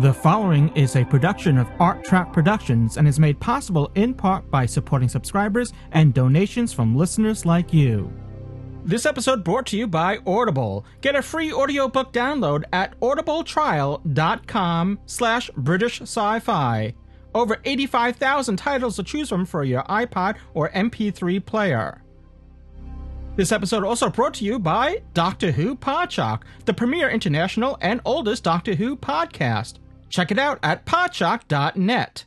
The following is a production of Art Trap Productions and is made possible in part by supporting subscribers and donations from listeners like you. This episode brought to you by Audible. Get a free audiobook download at audibletrial.com slash British Sci-Fi. Over 85,000 titles to choose from for your iPod or MP3 player. This episode also brought to you by Doctor Who Podshock, the premier international and oldest Doctor Who podcast. Check it out at podshock.net.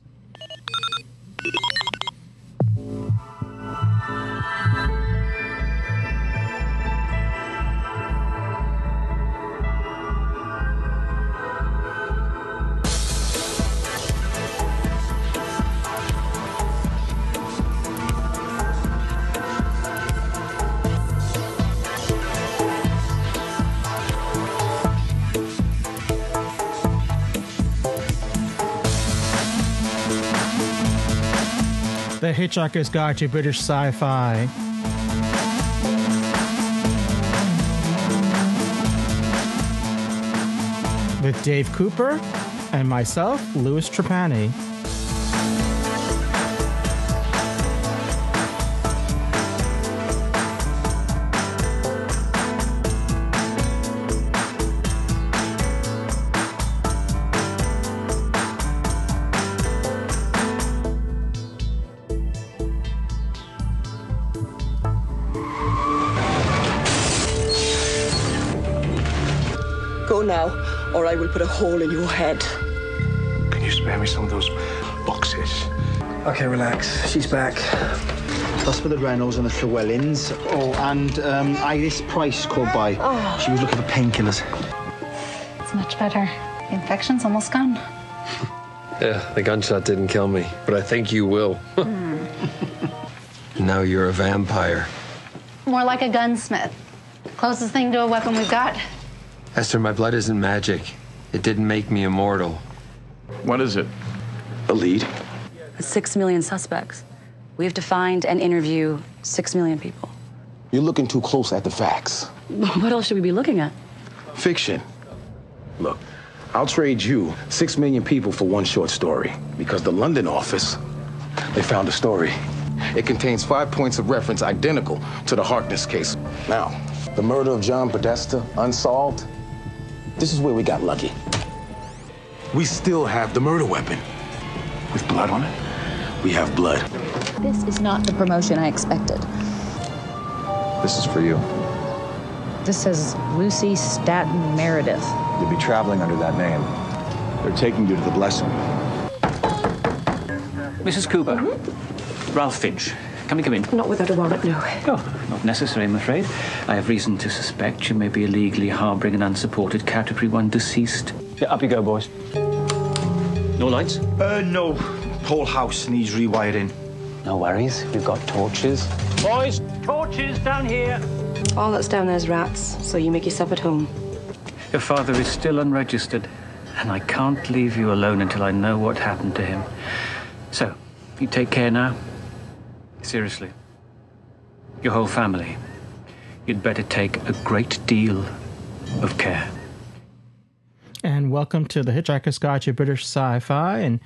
The Hitchhiker's Guide to British Sci-Fi. With Dave Cooper and myself, Louis Trapani. Will put a hole in your head. Can you spare me some of those boxes? Okay, relax. She's back. That's for the Reynolds and the Llewellyns. Oh, and um, Iris Price called by. She was looking for painkillers. It's much better. The infection's almost gone. Yeah, the gunshot didn't kill me, but I think you will. now you're a vampire. More like a gunsmith. Closest thing to a weapon we've got. Esther, my blood isn't magic. It didn't make me immortal. What is it? A lead? Six million suspects. We have to find and interview six million people. You're looking too close at the facts. What else should we be looking at? Fiction. Look, I'll trade you six million people for one short story because the London office, they found a story. It contains five points of reference identical to the Harkness case. Now, the murder of John Podesta, unsolved. This is where we got lucky. We still have the murder weapon. With blood on it? We have blood. This is not the promotion I expected. This is for you. This says Lucy Staten Meredith. You'll be traveling under that name. They're taking you to the blessing. Mrs. Cooper. Ralph Finch. Can we come in? Not without a warrant, no. Oh, not necessary, I'm afraid. I have reason to suspect you may be illegally harboring an unsupported category one deceased. Yeah, up you go, boys. No lights? Uh, no. Whole house needs rewiring. No worries. We've got torches. Boys, torches down here. All that's down there is rats, so you make yourself at home. Your father is still unregistered, and I can't leave you alone until I know what happened to him. So, you take care now. Seriously. Your whole family. You'd better take a great deal of care. And welcome to the Hitchhiker's Guide to British Sci-Fi, and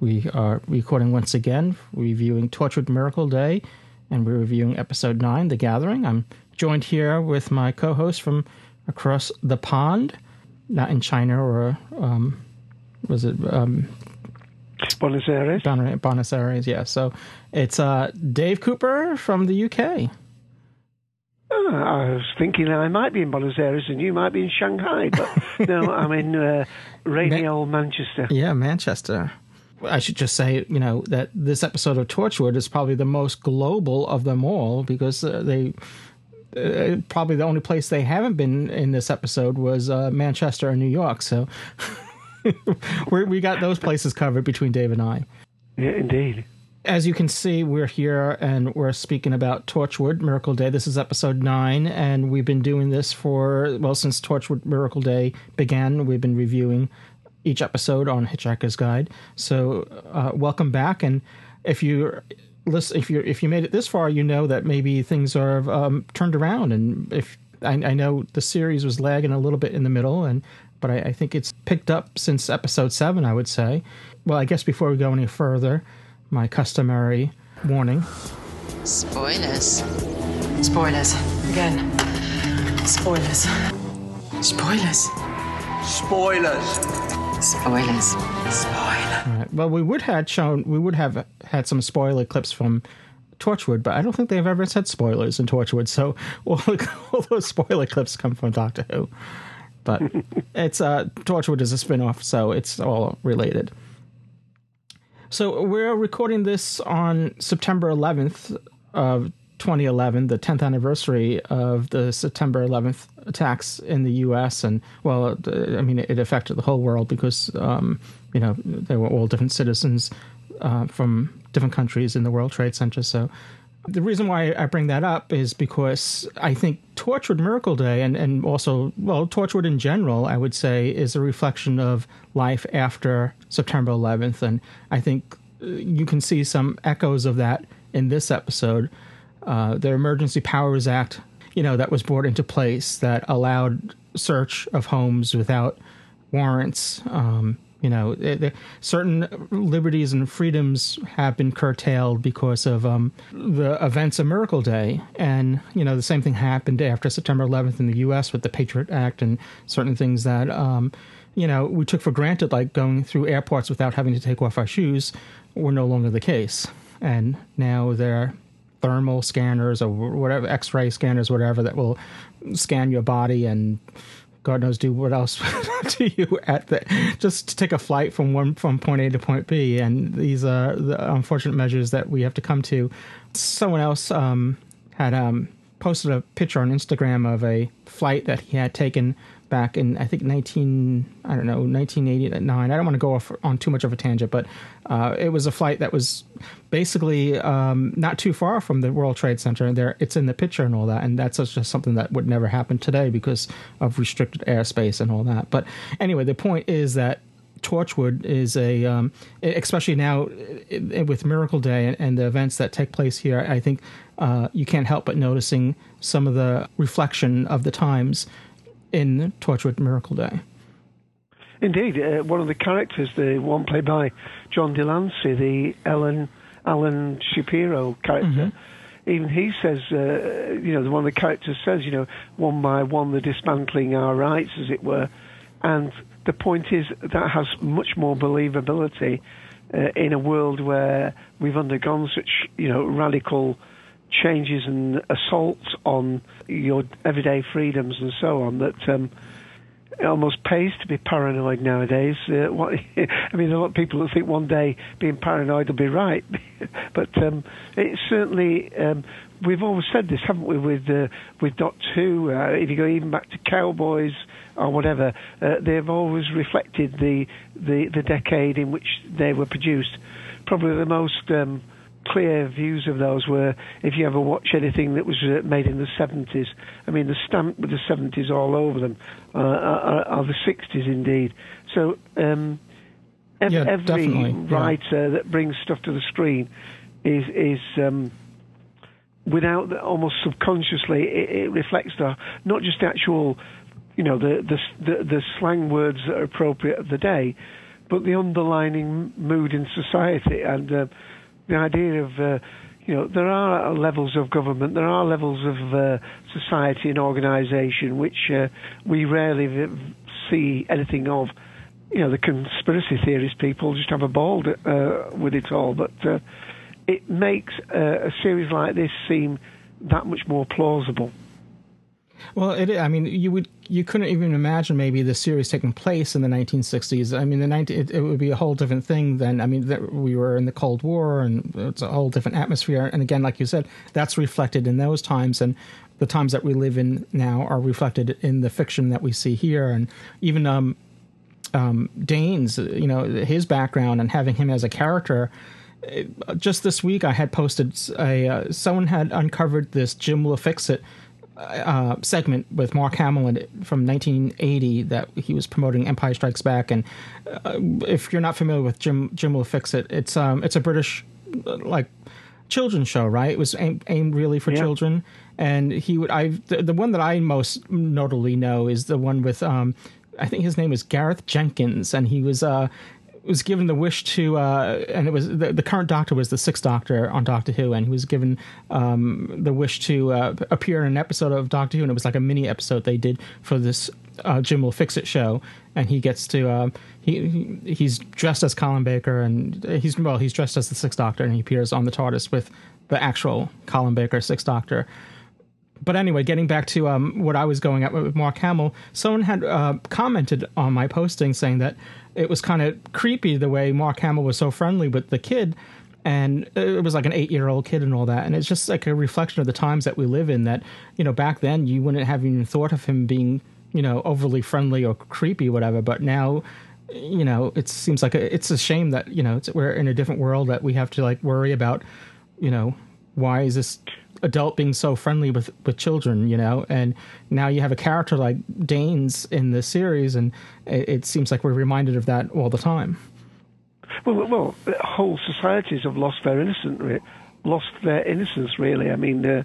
we are recording once again, reviewing Torchwood Miracle Day, and we're reviewing episode nine, The Gathering. I'm joined here with my co-host from across the pond, not in China or um, was it um, Buenos Aires? Buenos Aires? Yeah. So it's uh, Dave Cooper from the UK. Oh, I was thinking I might be in Buenos Aires and you might be in Shanghai, but no, I'm in uh, rainy Ma- old Manchester. Yeah, Manchester. I should just say, you know, that this episode of Torchwood is probably the most global of them all because uh, they uh, probably the only place they haven't been in this episode was uh, Manchester and New York. So we we got those places covered between Dave and I. Yeah, indeed. As you can see, we're here and we're speaking about Torchwood Miracle Day. This is episode nine, and we've been doing this for, well, since Torchwood Miracle Day began. We've been reviewing each episode on Hitchhiker's Guide. So, uh, welcome back. And if you listen, if you if you made it this far, you know that maybe things are um, turned around. And if I, I know the series was lagging a little bit in the middle, and but I, I think it's picked up since episode seven. I would say. Well, I guess before we go any further, my customary warning. Spoilers. Spoilers. Again. Spoilers. Spoilers. Spoilers. Spoilers. Spoilers. All right. Well, we would had shown we would have had some spoiler clips from Torchwood, but I don't think they've ever said spoilers in Torchwood. So all, all those spoiler clips come from Doctor Who. But it's uh, Torchwood is a spin-off, so it's all related. So we're recording this on September 11th of 2011, the 10th anniversary of the September 11th attacks in the U.S. And well, I mean, it affected the whole world because um, you know they were all different citizens uh, from different countries in the World Trade Center. So the reason why I bring that up is because I think Torchwood Miracle Day and, and also, well, Torchwood in general, I would say, is a reflection of life after September 11th. And I think uh, you can see some echoes of that in this episode. Uh, the Emergency Powers Act, you know, that was brought into place that allowed search of homes without warrants. Um, you know, it, it, certain liberties and freedoms have been curtailed because of um, the events of Miracle Day, and you know the same thing happened after September 11th in the U.S. with the Patriot Act and certain things that um, you know we took for granted, like going through airports without having to take off our shoes, were no longer the case, and now there are thermal scanners or whatever, X-ray scanners, whatever that will scan your body and God knows do what else to you at the just to take a flight from one from point A to point B, and these are the unfortunate measures that we have to come to. Someone else um, had um, posted a picture on Instagram of a flight that he had taken back in I think 19 I don't know 1989. I don't want to go off on too much of a tangent, but uh, it was a flight that was basically um, not too far from the World Trade Center, and there it's in the picture and all that, and that's just something that would never happen today because of restricted airspace and all that. But anyway, the point is that Torchwood is a, um, especially now with Miracle Day and, and, the events that take place here. I think uh, you can't help but noticing some of the reflection of the times in Torchwood Miracle Day. Indeed, uh, one of the characters, the one played by John de Lancie, the Ellen Alan Shapiro character, mm-hmm. even he says, uh, you know, the one of the characters says, you know, one by one they're dismantling our rights, as it were, and the point is that has much more believability uh, in a world where we've undergone such, you know, radical changes and assaults on your everyday freedoms and so on that um, it almost pays to be paranoid nowadays. Uh, what, I mean, a lot of people that think one day being paranoid will be right, but um, it's certainly. Um, we've always said this, haven't we? With uh, with Doctor Who, uh, if you go even back to Cowboys or whatever, uh, they've always reflected the, the the decade in which they were produced. Probably the most um, clear views of those were if you ever watch anything that was uh, made in the 70s. I mean, the stamp with the 70s all over them uh, are, are, the 60s indeed. So um, ev- yeah, every writer yeah. that brings stuff to the screen is is um, without the, almost subconsciously it, it, reflects the not just the actual you know the, the the the slang words that are appropriate of the day, but the underlining mood in society and. Uh, the idea of uh, you know there are levels of government, there are levels of uh, society and organisation which uh, we rarely see anything of. You know, the conspiracy theorist people just have a ball uh, with it all, but uh, it makes a series like this seem that much more plausible. Well, it, I mean, you would you couldn't even imagine maybe the series taking place in the 1960s. I mean, the 19, it, it would be a whole different thing then. I mean, we were in the Cold War, and it's a whole different atmosphere. And again, like you said, that's reflected in those times, and the times that we live in now are reflected in the fiction that we see here, and even um, um, Dane's, you know, his background and having him as a character just this week I had posted a uh, someone had uncovered this Jim'll Fix It uh, segment with Mark Hamill from 1980 that he was promoting Empire Strikes Back. And uh, if you're not familiar with Jim, Jim'll Fix It. It's um, it's a British like children's show, right? It was aimed, aimed really for yeah. children. And he would I the, the, one that I most notably know is the one with um, I think his name was Gareth Jenkins, and he was uh, was given the wish to, uh, and it was the, the, current Doctor was the sixth Doctor on Doctor Who, and he was given um, the wish to uh, appear in an episode of Doctor Who, and it was like a mini episode they did for this uh, Jim'll Fix It show, and he gets to uh, he, he he's dressed as Colin Baker, and he's well he's dressed as the Sixth Doctor, and he appears on the TARDIS with the actual Colin Baker Sixth Doctor. But anyway, getting back to um, what I was going at with Mark Hamill, someone had uh, commented on my posting saying that it was kind of creepy the way Mark Hamill was so friendly with the kid and it was like an eight year old kid and all that and it's just like a reflection of the times that we live in that you know back then you wouldn't have even thought of him being you know overly friendly or creepy whatever but now you know it seems like a, it's a shame that you know we're in a different world that we have to like worry about you know why is this adult being so friendly with with children you know? And now you have a character like Danes in the series and it, it seems like we're reminded of that all the time. Well well whole societies have lost their innocence lost their innocence really. I mean uh,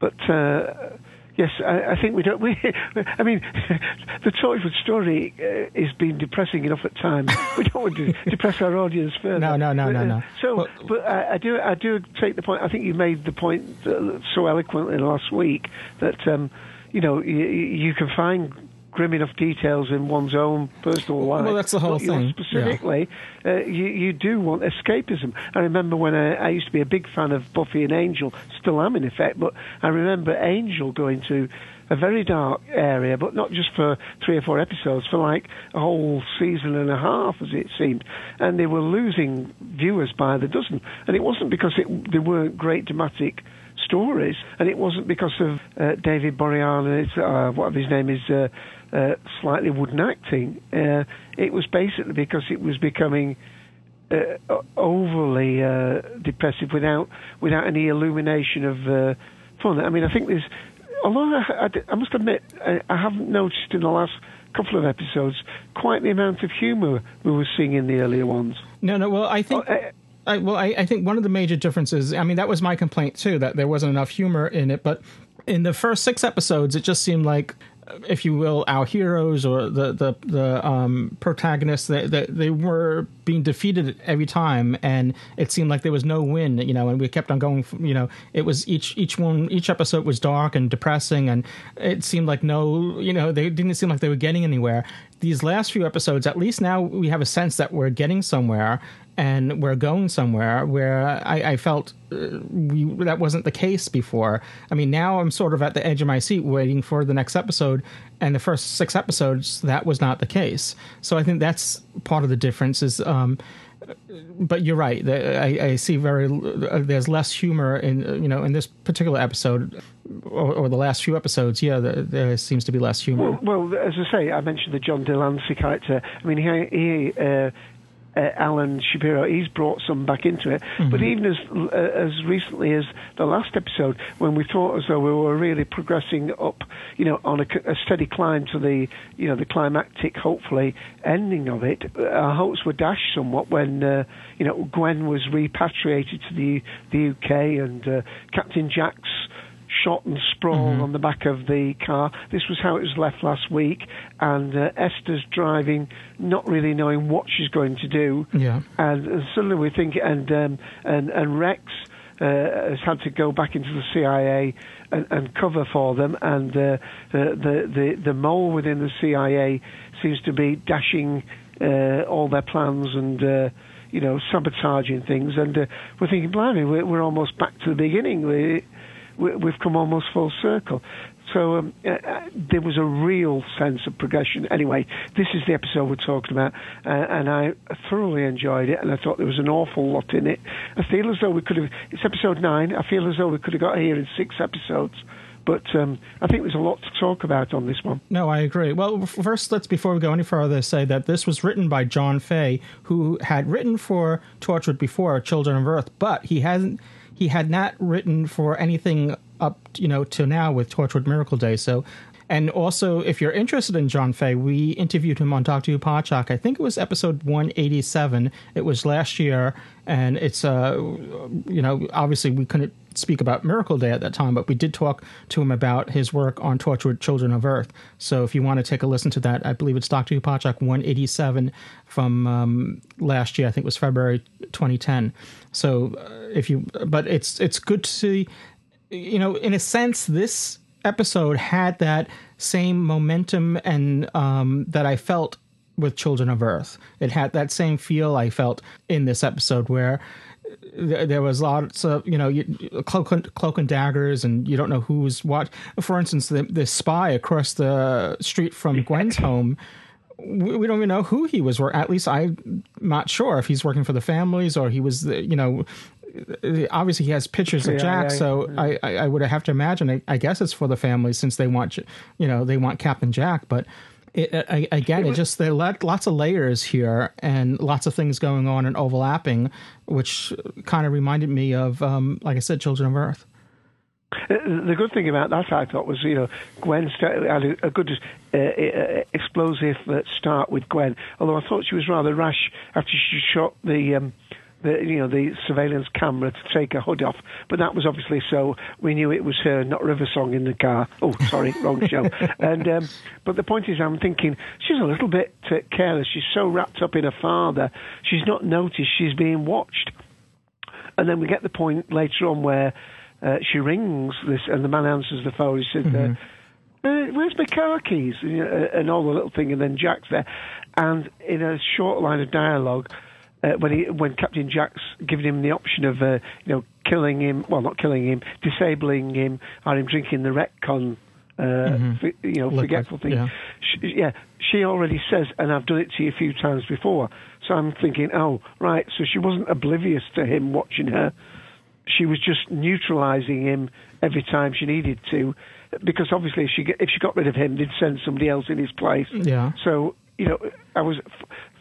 but uh, Yes, I, I, think we don't. We, I mean, the Torchwood story uh, is being depressing enough at times. We don't want to depress our audience further. No, no, no, but, no, no. Uh, so, well, but I, I, do, I do take the point. I think you made the point uh, so eloquently last week that um, you know you, you can find grim enough details in one's own personal life. Well, that's the whole thing. Specifically, yeah. uh, you, you do want escapism. I remember when I, I, used to be a big fan of Buffy and Angel, still am in effect, but I remember Angel going to a very dark area, but not just for three or four episodes, for like a whole season and a half, as it seemed. And they were losing viewers by the dozen. And it wasn't because it, they weren't great dramatic stories, and it wasn't because of uh, David Boreanaz, uh, what his name is, uh, uh, slightly wooden acting. Uh, it was basically because it was becoming uh, overly uh, depressive without without any illumination of uh, fun. I mean, I think there's. Although I, I, I must admit, I, I, haven't noticed in the last couple of episodes quite the amount of humour we were seeing in the earlier ones. No, no. Well, I think. Oh, I, well, I, I think one of the major differences. I mean, that was my complaint too, that there wasn't enough humor in it. But in the first six episodes, it just seemed like if you will, our heroes or the the the um, protagonists, they, they, they were being defeated every time, and it seemed like there was no win. You know, and we kept on going. You know, it was each each one each episode was dark and depressing, and it seemed like no, you know, they didn't seem like they were getting anywhere. These last few episodes, at least now we have a sense that we're getting somewhere, and we're going somewhere where I, I felt uh, we, that wasn't the case before. I mean, now I'm sort of at the edge of my seat waiting for the next episode, and the first six episodes that was not the case. So I think that's part of the difference. Is um, but you're right. I, I see very uh, there's less humor in you know in this particular episode or, or the last few episodes. Yeah, there, there, seems to be less humor. Well, well, as I say, I mentioned the John de Lancie character. I mean, he, he uh, uh, Alan Shapiro, he's brought some back into it. Mm-hmm. But even as uh, as recently as the last episode, when we thought as though we were really progressing up, you know, on a, a steady climb to the, you know, the climactic, hopefully, ending of it, our hopes were dashed somewhat when, uh, you know, Gwen was repatriated to the the UK and uh, Captain Jack's shot and sprawl mm-hmm. on the back of the car. This was how it was left last week, and uh, Esther's driving, not really knowing what she's going to do. Yeah, and suddenly we think, and um, and and Rex. Uh, has had to go back into the CIA and, and cover for them, and uh, the, the the the mole within the CIA seems to be dashing uh, all their plans and uh, you know sabotaging things. And uh, we're thinking, blimey, we're, we're almost back to the beginning. We, we've come almost full circle. So um, uh, uh, there was a real sense of progression. Anyway, this is the episode we're talking about, uh, and I thoroughly enjoyed it. And I thought there was an awful lot in it. I feel as though we could have. It's episode nine. I feel as though we could have got here in six episodes. But um, I think there's a lot to talk about on this one. No, I agree. Well, first, let's before we go any further say that this was written by John Fay, who had written for Torchwood before Children of Earth, but he hasn't he had not written for anything up, you know, to now with Torchwood Miracle Day. So, and also, if you're interested in John Fay, we interviewed him on Doctor Who Podshock. I think it was episode 187. It was last year, and it's uh, you know, obviously we couldn't speak about Miracle Day at that time, but we did talk to him about his work on Torchwood Children of Earth. So if you want to take a listen to that, I believe it's Doctor Who Podshock 187 from um, last year. I think it was February 2010. So uh, if you, but it's it's good to see. You know, in a sense, this episode had that same momentum and um, that I felt with Children of Earth. It had that same feel I felt in this episode where there was lots of you know cloak and, cloak and daggers and you don't know who's what. For instance the, the spy across the street from gwen's home we, don't even know who he was or at least i'm not sure if he's working for the families or he was you know obviously he has pictures of jack yeah, so I, I would have to imagine I, I guess it's for the families since they want you know they want captain jack but it, again, it, it just there are lots of layers here and lots of things going on and overlapping, which kind of reminded me of, um, like I said, Children of Earth. Uh, the good thing about that, I thought, was you know Gwen had a good uh, uh, explosive start with Gwen. Although I thought she was rather rash after she shot the um, the you know the surveillance camera to take her hood off. But that was obviously so we knew it was her, not River Song in the car. Oh, sorry, wrong show. And um, but the point is, I'm thinking she's a little bit uh, careless. She's so wrapped up in her father, she's not noticed she's being watched. And then we get the point later on where uh, she rings this, and the man answers the phone. He said. Uh, mm-hmm. Uh, where's my car keys? And all the little thing, and then Jack's there. And in a short line of dialogue, uh, when he when Captain Jack's giving him the option of uh, you know killing him, well not killing him, disabling him, or him drinking the retcon. Uh, mm-hmm. for, you know, Liquid, forgetful thing. Yeah. She, yeah, she already says, and I've done it to you a few times before. So I'm thinking, oh, right. So she wasn't oblivious to him watching her. She was just neutralising him every time she needed to, because obviously, if she if she got rid of him, they'd send somebody else in his place. Yeah. So you know, I was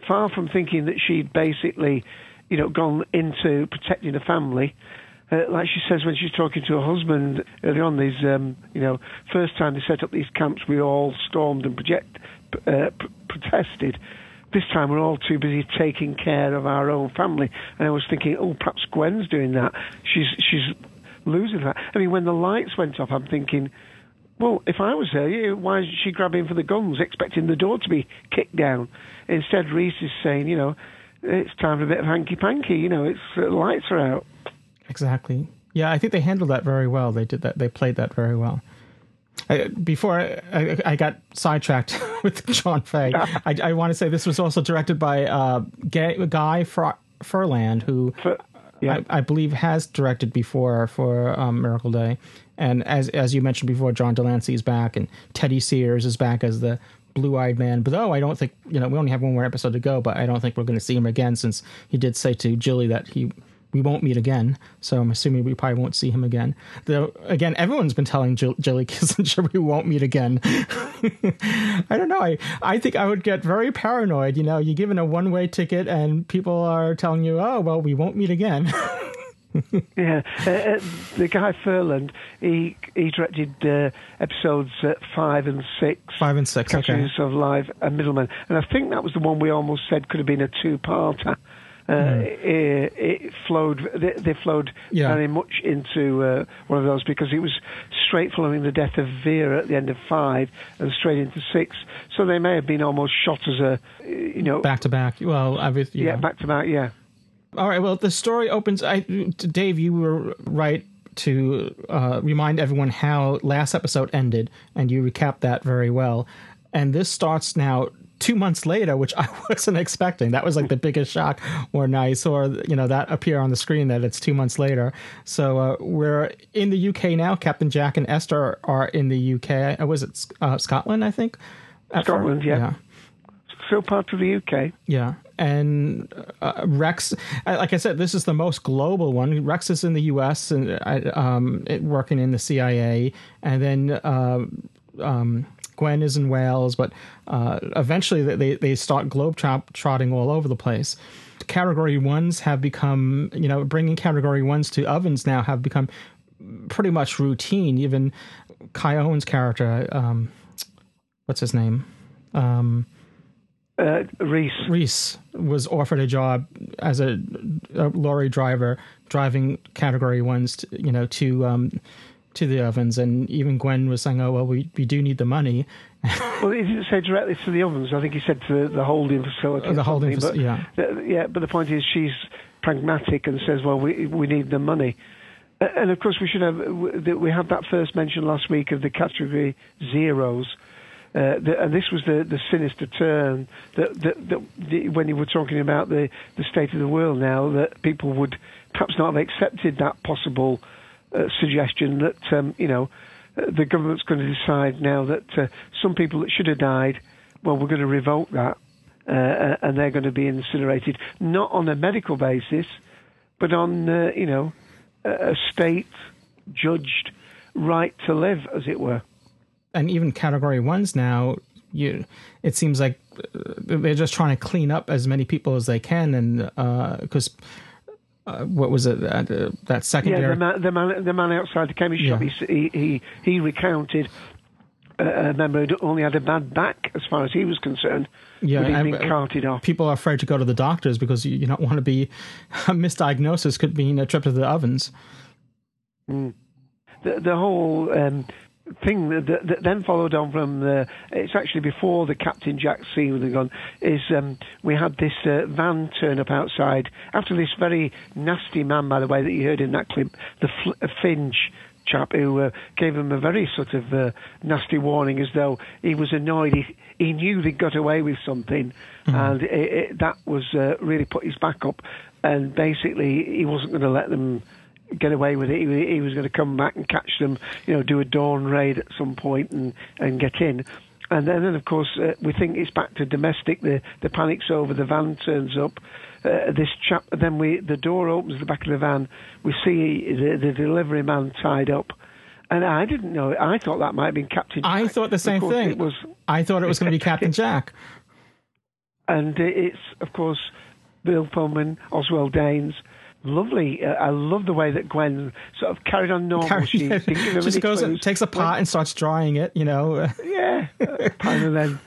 far from thinking that she'd basically, you know, gone into protecting the family. Uh, like she says when she's talking to her husband early on, these, um, you know, first time they set up these camps, we all stormed and project, uh, p- protested. This time we're all too busy taking care of our own family. And I was thinking, oh, perhaps Gwen's doing that. She's she's losing that. I mean, when the lights went off, I'm thinking, well, if I was her, why is she grabbing for the guns, expecting the door to be kicked down? Instead, Rhys is saying, you know, it's time for a bit of hanky panky. You know, it's uh, lights are out. Exactly. Yeah, I think they handled that very well. They did that. They played that very well. I, before I, I, I, got sidetracked with John Fay, I, I, want to say this was also directed by uh, Guy Fur- Ferland, who yeah. I, believe has directed before for um, Miracle Day. And as as you mentioned before, John de Lancie is back, and Teddy Sears is back as the blue-eyed man. But though I don't think you know we only have one more episode to go, but I don't think we're going to see him again since he did say to Jilly that he we won't meet again. So I'm assuming we probably won't see him again. Though again, everyone's been telling Jill, Jilly Kissinger we won't meet again. I don't know. I I think I would get very paranoid. You know, you're given a one-way ticket and people are telling you, oh well, we won't meet again. yeah, uh, uh, the guy Furland, he he directed uh, episodes uh, five and six. Five and six, okay. of Live and Middleman, and I think that was the one we almost said could have been a two-parter. Uh, mm. it, it, flowed. They, they flowed yeah. very much into uh, one of those because it was straight following the death of Vera at the end of five and straight into six. So they may have been almost shot as a, you know, back to back. Well, obviously, yeah, back to back. Yeah. All right. Well, the story opens. I, Dave, you were right to uh, remind everyone how last episode ended, and you recapped that very well. And this starts now two months later, which I wasn't expecting. That was like the biggest shock when I saw you know that appear on the screen that it's two months later. So uh, we're in the UK now. Captain Jack and Esther are in the UK. Uh, was it uh, Scotland? I think. Scotland, yeah. yeah. Still part of the UK. Yeah and uh, Rex, like I said, this is the most global one. Rex is in the U.S. and uh, um, working in the CIA, and then uh, um, Gwen is in Wales. But uh, eventually, they they start globe trotting all over the place. Category ones have become, you know, bringing category ones to ovens now have become pretty much routine. Even Kai Owen's character, um, what's his name? Um, Uh, Rhys. Rhys was offered a job as a, a lorry driver driving Category Ones, to, you know, to um, to the ovens, and even Gwen was saying, "Oh well, we we do need the money." well, he didn't say directly to the ovens. I think he said to the holding facility. Oh, the holding facility. Yeah. Uh, yeah, but the point is, she's pragmatic and says, "Well, we we need the money." Uh, and of course, we should have we had that first mention last week of the category zeros. Uh, the, and this was the, the sinister turn that, that, that the, when you were talking about the, the state of the world now, that people would perhaps not have accepted that possible uh, suggestion that um, you know uh, the government's going to decide now that uh, some people that should have died, well, we're going to revoke that, uh, and they're going to be incinerated, not on a medical basis, but on uh, you know a state judged right to live, as it were. And even category ones now, you it seems like uh, they're just trying to clean up as many people as they can, and because. Uh, what was it? Uh, that second Yeah, the man, the man, the man outside the chemist Yeah. shop. He, he he recounted uh, a member who only had a bad back, as far as he was concerned. Yeah, and, been uh, carted off. People are afraid to go to the doctors because you, you don't want to be a misdiagnosis could mean a trip to the ovens. Mm. The, the whole um, thing that, that, that then followed on from the, it's actually before the Captain Jack scene with the gun, is um, we had this uh, van turn up outside after this very nasty man, by the way, that you heard in that clip, the Fl- Finch chap who uh, gave him a very sort of uh, nasty warning as though he was annoyed. He, he knew they got away with something, and it, it, that was uh, really put his back up. And basically, he wasn't going to let them get away with it. He, he was going to come back and catch them, you know, do a dawn raid at some point and, and get in. And then, then of course, uh, we think it's back to domestic. The the panic's over. The van turns up. Uh, this chap. Then we the door opens at the back of the van. We see the, the delivery man tied up. And I didn't know. it. I thought that might have been Captain. Jack. I thought the same thing. It was I thought it was going to be Captain Jack. and it's of course Bill Pullman, Oswald Danes. Lovely. Uh, I love the way that Gwen sort of carried on normal. Carrie she give just goes and takes a pot and starts drying it. You know. Yeah, uh, kind then.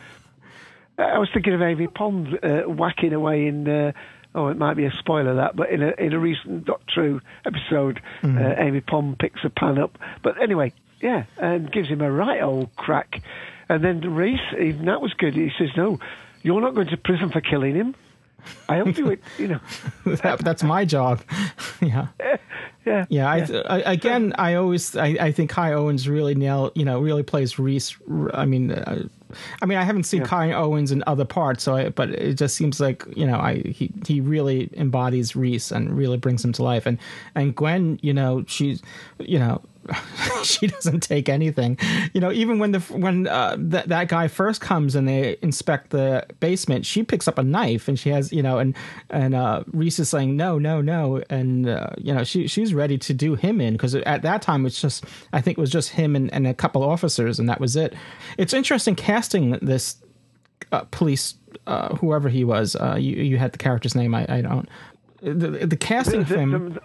Uh, I was thinking of Amy Pond uh, whacking away in. Uh, oh, it might be a spoiler that, but in a in a recent Doctor Who episode, Mm. uh, Amy Pond picks a pan up. But anyway, yeah, and gives him a right old crack. And then Rhys, even that was good. He says, "No, you're not going to prison for killing him. I'll do it." You know. that, that's my job. yeah. Yeah. Yeah, I, I, again, I always, I, I think Kai Owens really nail, you know, really plays Rhys. I mean, uh, I mean, I haven't seen Kai Owens in other parts, so I, but it just seems like you know, I he he really embodies Rhys and really brings him to life. And and Gwen, you know, she's, you know. she doesn't take anything, you know. Even when the when uh, that that guy first comes and they inspect the basement, she picks up a knife and she has, you know, and and uh, Rhys is saying no, no, no, and uh, you know she she's ready to do him in because at that time it's just I think it was just him and, and a couple officers and that was it. It's interesting casting this uh, police uh, whoever he was. Uh, you you had the character's name. I, I don't. The, the casting The- for him. the-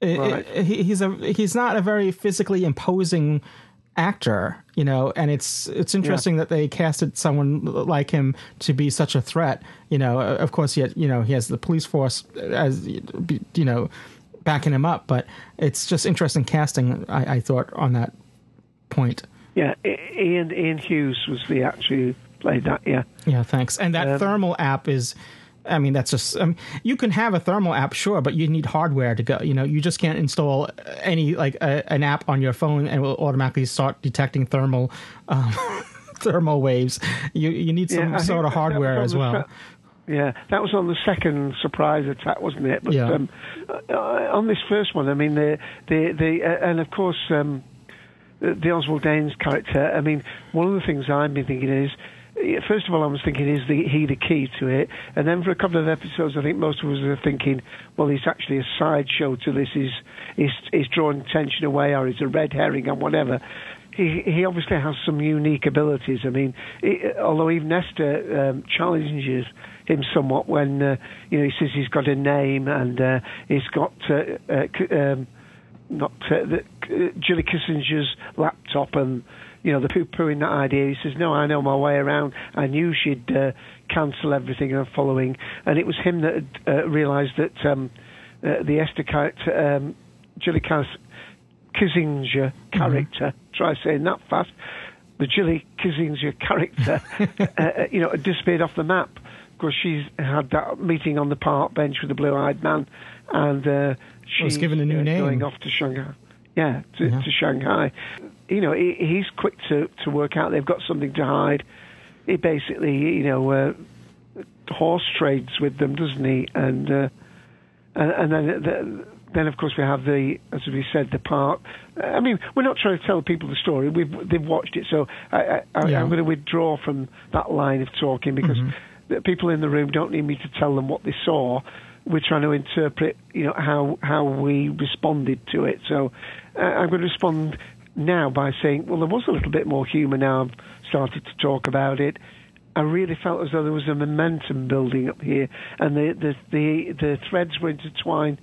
it- Right. it- he's a he's not a very physically imposing actor, you know, and it's it's interesting that they casted someone like him to be such a threat. You know, Uh, of course he had, you know he has the police force as you know backing him up, but it's just interesting casting. I, I thought on that point. Yeah, Ian Ian Hughes was the actor who played that. Yeah. Yeah, thanks. And that Um, thermal app is, I mean, that's just, um, you can have a thermal app, sure, but you need hardware to go. You know, you just can't install any, like, a, an app on your phone and it will automatically start detecting thermal, um, thermal waves. You you need some Yeah, sort of hardware as well. se- Yeah, that was on the second surprise attack, wasn't it? But Yeah. um, uh, on this first one, I mean, the the the uh, and of course um, the, the Oswald Danes character. I mean, one of the things I've been thinking is. First of all, I was thinking, is the, he the key to it? And then for a couple of episodes, I think most of us are thinking, well, he's actually a sideshow to this. He's, he's, he's drawing attention away, or he's a red herring, and whatever he he obviously has some unique abilities. I mean, it, although even Esther um, challenges him somewhat when uh, you know he says he's got a name and uh, he's got uh, uh, um, not uh, the, uh, Julie Kissinger's laptop and you know, the poo-pooing that idea. He says, "No, I know my way around. I knew she'd uh, cancel everything and following." And it was him that had, uh, realised that um, uh, the Esther character, um, Julie Kissinger Mm-hmm. character, try saying that fast. The Julie Kissinger character, uh, you know, had disappeared off the map because she's had that meeting on the park bench with the blue-eyed man, and uh, she's Was given a new uh, name. going off to Shanghai. Yeah, to, Yeah. to Shanghai. You know, he, he's quick to, to work out they've got something to hide. He basically, you know, uh, horse trades with them, doesn't he? And uh, and, and then the, then of course we have the, as we said, the part. I mean, we're not trying to tell people the story. We've they've watched it, so I, I, Yeah. I'm going to withdraw from that line of talking because Mhm. the people in the room don't need me to tell them what they saw. We're trying to interpret, you know, how how we responded to it. So uh, I'm going to respond now by saying, well, there was a little bit more humour now. I've started to talk about it. I really felt as though there was a momentum building up here, and the the the, the threads were intertwined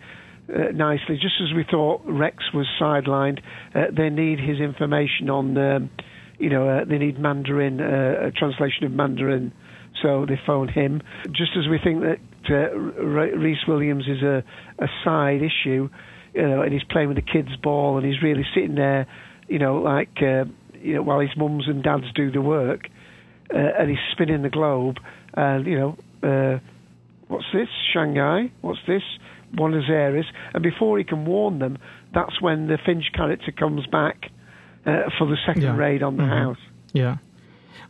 uh, nicely. Just as we thought Rex was sidelined, uh, they need his information on, um, you know, uh, they need Mandarin, uh, a translation of Mandarin, so they phone him. Just as we think that uh, Rhys Williams is a, a side issue, you know, and he's playing with the kids' ball, and he's really sitting there, you know, like uh, you know, while his mums and dads do the work, uh, and he's spinning the globe, and you know, uh, what's this? Shanghai? What's this? Buenos Aires. And before he can warn them, that's when the Finch character comes back uh, for the second Yeah. raid on the Mhm. house. Yeah.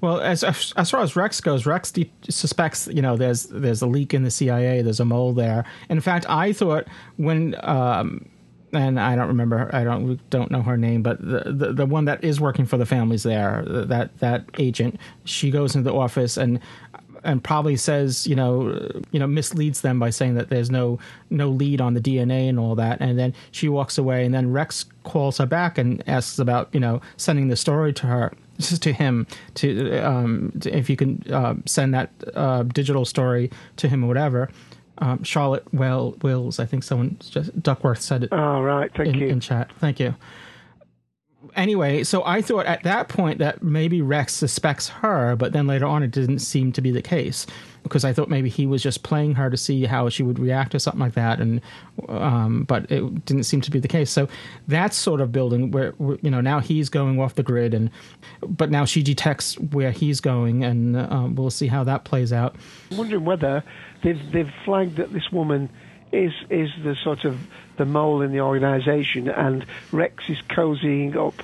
Well, as as far as Rex goes, Rex de- suspects you know there's there's a leak in the CIA. There's a mole there. In fact, I thought when um, and I don't remember, I don't don't know her name, but the, the the one that is working for the families there, that that agent, she goes into the office and and probably says you know you know misleads them by saying that there's no no lead on the DNA and all that, and then she walks away, and then Rex calls her back and asks about you know sending the story to her to him to um to, if you can uh, send that uh, digital story to him or whatever. Um, Charlotte well Wills, I think someone just Duckworth said it. Oh right, thank in, you. in chat. Thank you. Anyway, so I thought at that point that maybe Rex suspects her, but then later on it didn't seem to be the case because I thought maybe he was just playing her to see how she would react to something like that, and um, but it didn't seem to be the case. So that's sort of building where where, you know now he's going off the grid, and but now she detects where he's going, and um, we'll see how that plays out. I'm wondering whether they've they've flagged that this woman is is the sort of the mole in the organisation, and Rex is cozying up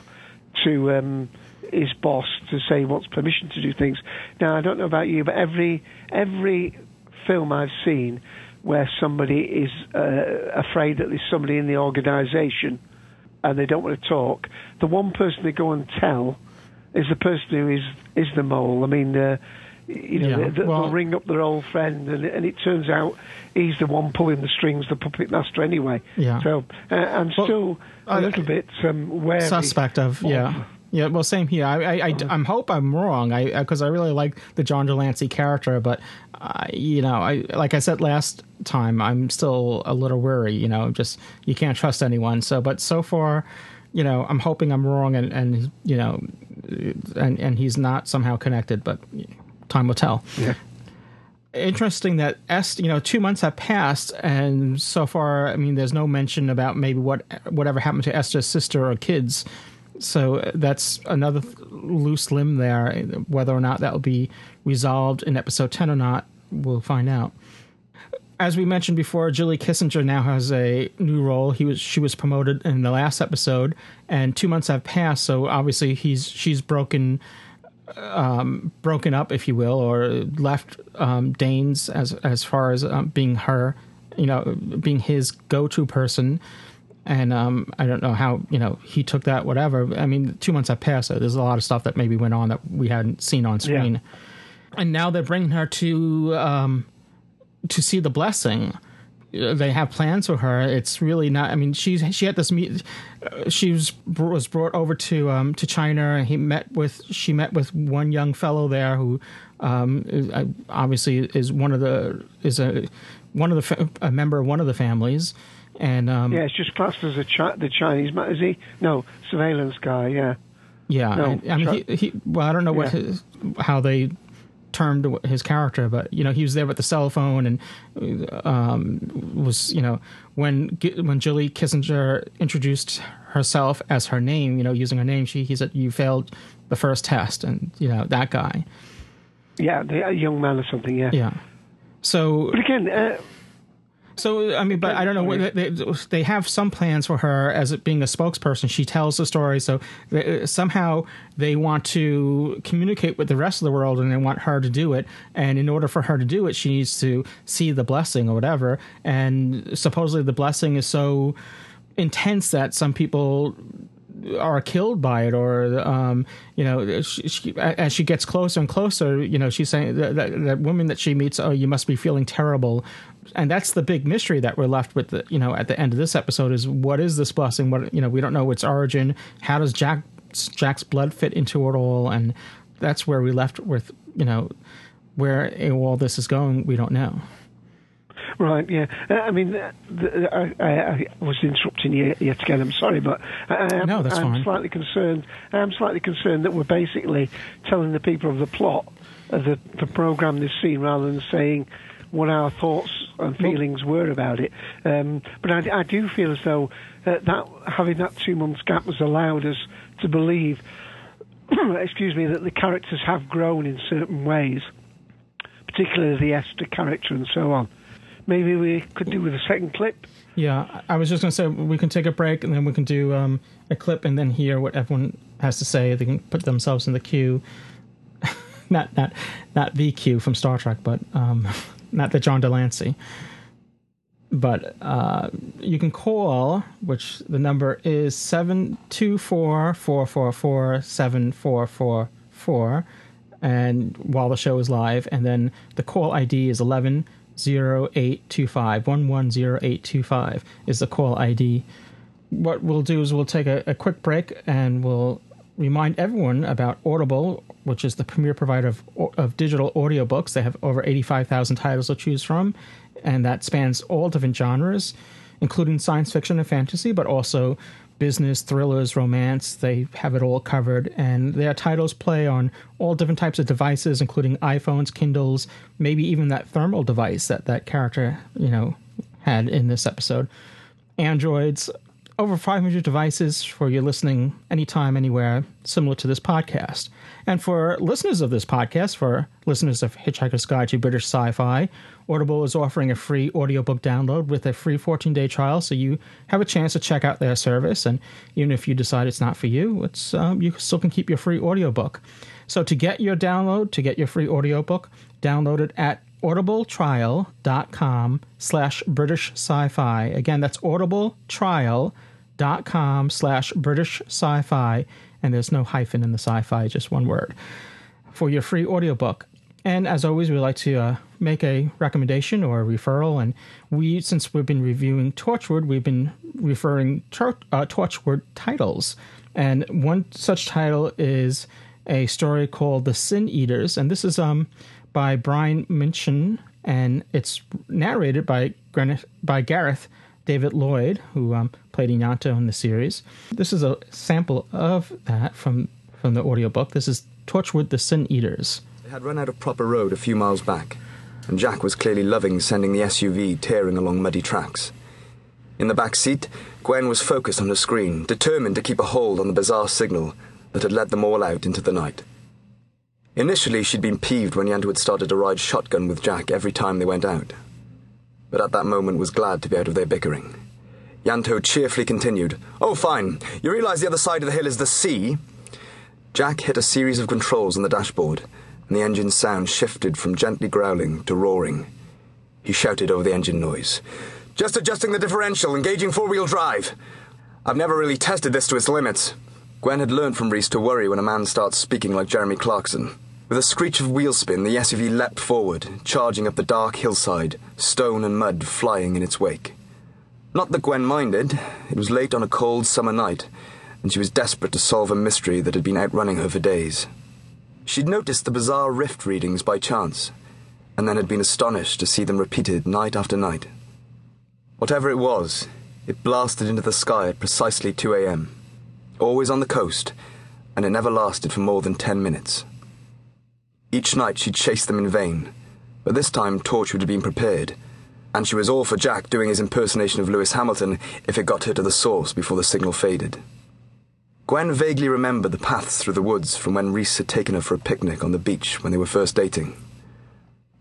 to um, his boss to say he wants permission to do things. Now I don't know about you, but every every film I've seen where somebody is uh, afraid that there's somebody in the organisation and they don't want to talk, the one person they go and tell is the person who is is the mole. I mean. Uh, you know, Yeah, they, they, well- will ring up their old friend, and, and it turns out he's the one pulling the strings, the puppet master, anyway. Yeah. So uh, I'm still a uh, little bit um, wary. suspect of yeah yeah well same here i i, I i'm hope i'm wrong i because i really like the john de lancie character but uh, you know i like i said last time i'm still a little worried you know just you can't trust anyone so but so far you know i'm hoping i'm wrong and and you know and and he's not somehow connected but time will tell Yeah. interesting that est you know two months have passed and so far i mean there's no mention about maybe what whatever happened to esther's sister or kids so uh, that's another loose limb there whether or not that will be resolved in episode 10 or not we'll find out as we mentioned before, Julie Kissinger now has a new role. He was she was promoted in the last episode, and two months have passed. So obviously he's she's broken um, broken up, if you will, or left um, Danes as as far as um, being her, you know, being his go to person. And um, I don't know how you know he took that. Whatever. I mean, two months have passed. So there's a lot of stuff that maybe went on that we hadn't seen on screen. And now they're bringing her to um, to see the blessing. They have plans for her. It's really not. I mean, she's she had this meet. Uh, she was was brought over to um, to China. and He met with she met with one young fellow there who um, is, uh, obviously is one of the is a one of the fa- a member of one of the families. And um, Yeah, it's just classed as a chi- the Chinese man, is he? No, surveillance guy. Yeah. Yeah, No, and- I mean, he, he. Well, I don't know what Yeah. his, how they termed his character, but you know, he was there with the cell phone and um, was you know when when Julie Kissinger introduced herself as her name, you know, using her name, she he said you failed the first test, and you know that guy. Yeah, the, young man or something. Yeah. Yeah. So, But again, uh, so I mean, but I don't know. They, they have some plans for her as being a spokesperson. She tells the story, so they, uh, somehow they want to communicate with the rest of the world, and they want her to do it. And in order for her to do it, she needs to see the blessing or whatever. And supposedly, the blessing is so intense that some people are killed by it or um you know she, she, as she gets closer and closer you know she's saying that, that, that woman that she meets oh you must be feeling terrible. And that's the big mystery that we're left with the, you know at the end of this episode is what is this blessing? What you know we don't know its origin. How does jack jack's blood fit into it all? And that's where we left with you know where all this is going. We don't know Right, yeah. Uh, I mean, uh, I, I, I was interrupting you yet again. I'm sorry, but I, No, that's I'm fine. slightly concerned. I'm slightly concerned that we're basically telling the people of the plot of the, the program this scene rather than saying what our thoughts and feelings were about it. Um, but I, I do feel as though uh, that having that two months gap has allowed us to believe, excuse me, that the characters have grown in certain ways, particularly the Esther character and so on. Maybe we could do with a second clip. Yeah, I was just going to say we can take a break and then we can do um, a clip and then hear what everyone has to say. They can put themselves in the queue. not not not the queue from Star Trek, but um, not the John de Lancie. But uh, you can call, which the number is seven two four four four four seven four four four, and while the show is live, and then the call ID is eleven zero eight two five one one zero eight two five is the call ID. What we'll do is we'll take a, a quick break and we'll remind everyone about Audible, which is the premier provider of, of digital audiobooks. They have over 85,000 titles to choose from, and that spans all different genres, including science fiction and fantasy, but also business, thrillers, romance. They have it all covered, and their titles play on all different types of devices, including iPhones, Kindles, maybe even that thermal device that that character, you know, had in this episode. Androids, over 500 devices for you listening anytime, anywhere, similar to this podcast. And for listeners of this podcast, for listeners of Hitchhiker's Guide to British Sci-Fi, Audible is offering a free audiobook download with a free 14-day trial, so you have a chance to check out their service. And even if you decide it's not for you, it's um, you still can keep your free audiobook. So to get your download, to get your free audiobook, download it at audibletrial.com slash british sci-fi again that's audibletrial.com slash british sci-fi and there's no hyphen in the sci-fi just one word for your free audiobook. And as always we like to uh, make a recommendation or a referral. And we since we've been reviewing torchwood we've been referring tor- uh, torchwood titles. And one such title is a story called the sin eaters. And this is um by Brian Minchin, and it's narrated by Gren- by Gareth David Lloyd, who um, played Ianto in the series. This is a sample of that from from the audiobook. This is Torchwood: The Sin Eaters. They had run out of proper road a few miles back, and Jack was clearly loving sending the SUV tearing along muddy tracks. In the back seat, Gwen was focused on her screen, determined to keep a hold on the bizarre signal that had led them all out into the night. Initially, she'd been peeved when Ianto had started to ride shotgun with Jack every time they went out. But at that moment was glad to be out of their bickering. Ianto cheerfully continued, Oh, fine. You realize the other side of the hill is the sea? Jack hit a series of controls on the dashboard, and the engine's sound shifted from gently growling to roaring. He shouted over the engine noise, Just adjusting the differential, engaging four wheel drive. I've never really tested this to its limits. Gwen had learned from Rhys to worry when a man starts speaking like Jeremy Clarkson. With a screech of wheel spin, the SUV leapt forward, charging up the dark hillside, stone and mud flying in its wake. Not that Gwen minded. It was late on a cold summer night, and she was desperate to solve a mystery that had been outrunning her for days. She'd noticed the bizarre rift readings by chance, and then had been astonished to see them repeated night after night. Whatever it was, it blasted into the sky at precisely 2 a.m. Always on the coast, and it never lasted for more than ten minutes. Each night she chased them in vain, but this time Torchwood had been prepared, and she was all for Jack doing his impersonation of Lewis Hamilton if it got her to the source before the signal faded. Gwen vaguely remembered the paths through the woods from when Rhys had taken her for a picnic on the beach when they were first dating.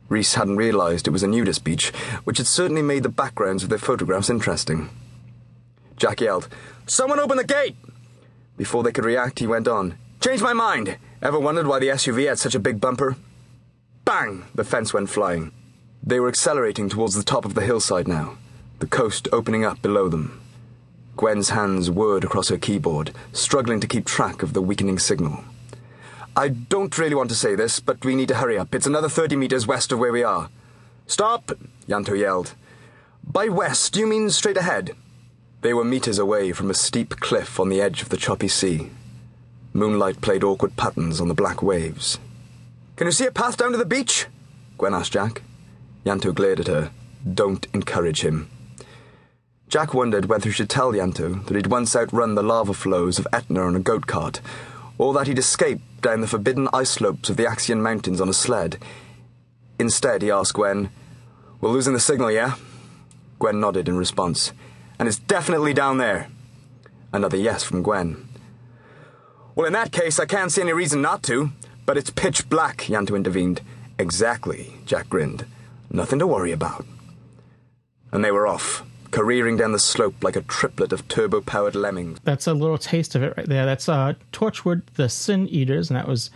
Rhys hadn't realized it was a nudist beach, which had certainly made the backgrounds of their photographs interesting. Jack yelled, Someone open the gate! Before they could react, he went on, Change my mind! Ever wondered why the SUV had such a big bumper? Bang! The fence went flying. They were accelerating towards the top of the hillside now, the coast opening up below them. Gwen's hands whirred across her keyboard, struggling to keep track of the weakening signal. I don't really want to say this, but we need to hurry up. It's another 30 meters west of where we are. Stop! Ianto yelled. By west, do you mean straight ahead? They were meters away from a steep cliff on the edge of the choppy sea. Moonlight played awkward patterns on the black waves. Can you see a path down to the beach? Gwen asked Jack. Ianto glared at her. Don't encourage him. Jack wondered whether he should tell Ianto that he'd once outrun the lava flows of Etna on a goat cart, or that he'd escaped down the forbidden ice slopes of the Axian Mountains on a sled. Instead, he asked Gwen, We're losing the signal, yeah? Gwen nodded in response. And it's definitely down there. Another yes from Gwen. Well, in that case, I can't see any reason not to. But it's pitch black, Ianto intervened. Exactly, Jack grinned. Nothing to worry about. And they were off, careering down the slope like a triplet of turbo powered lemmings. That's a little taste of it right there. That's uh, Torchwood, the Sin Eaters, and that was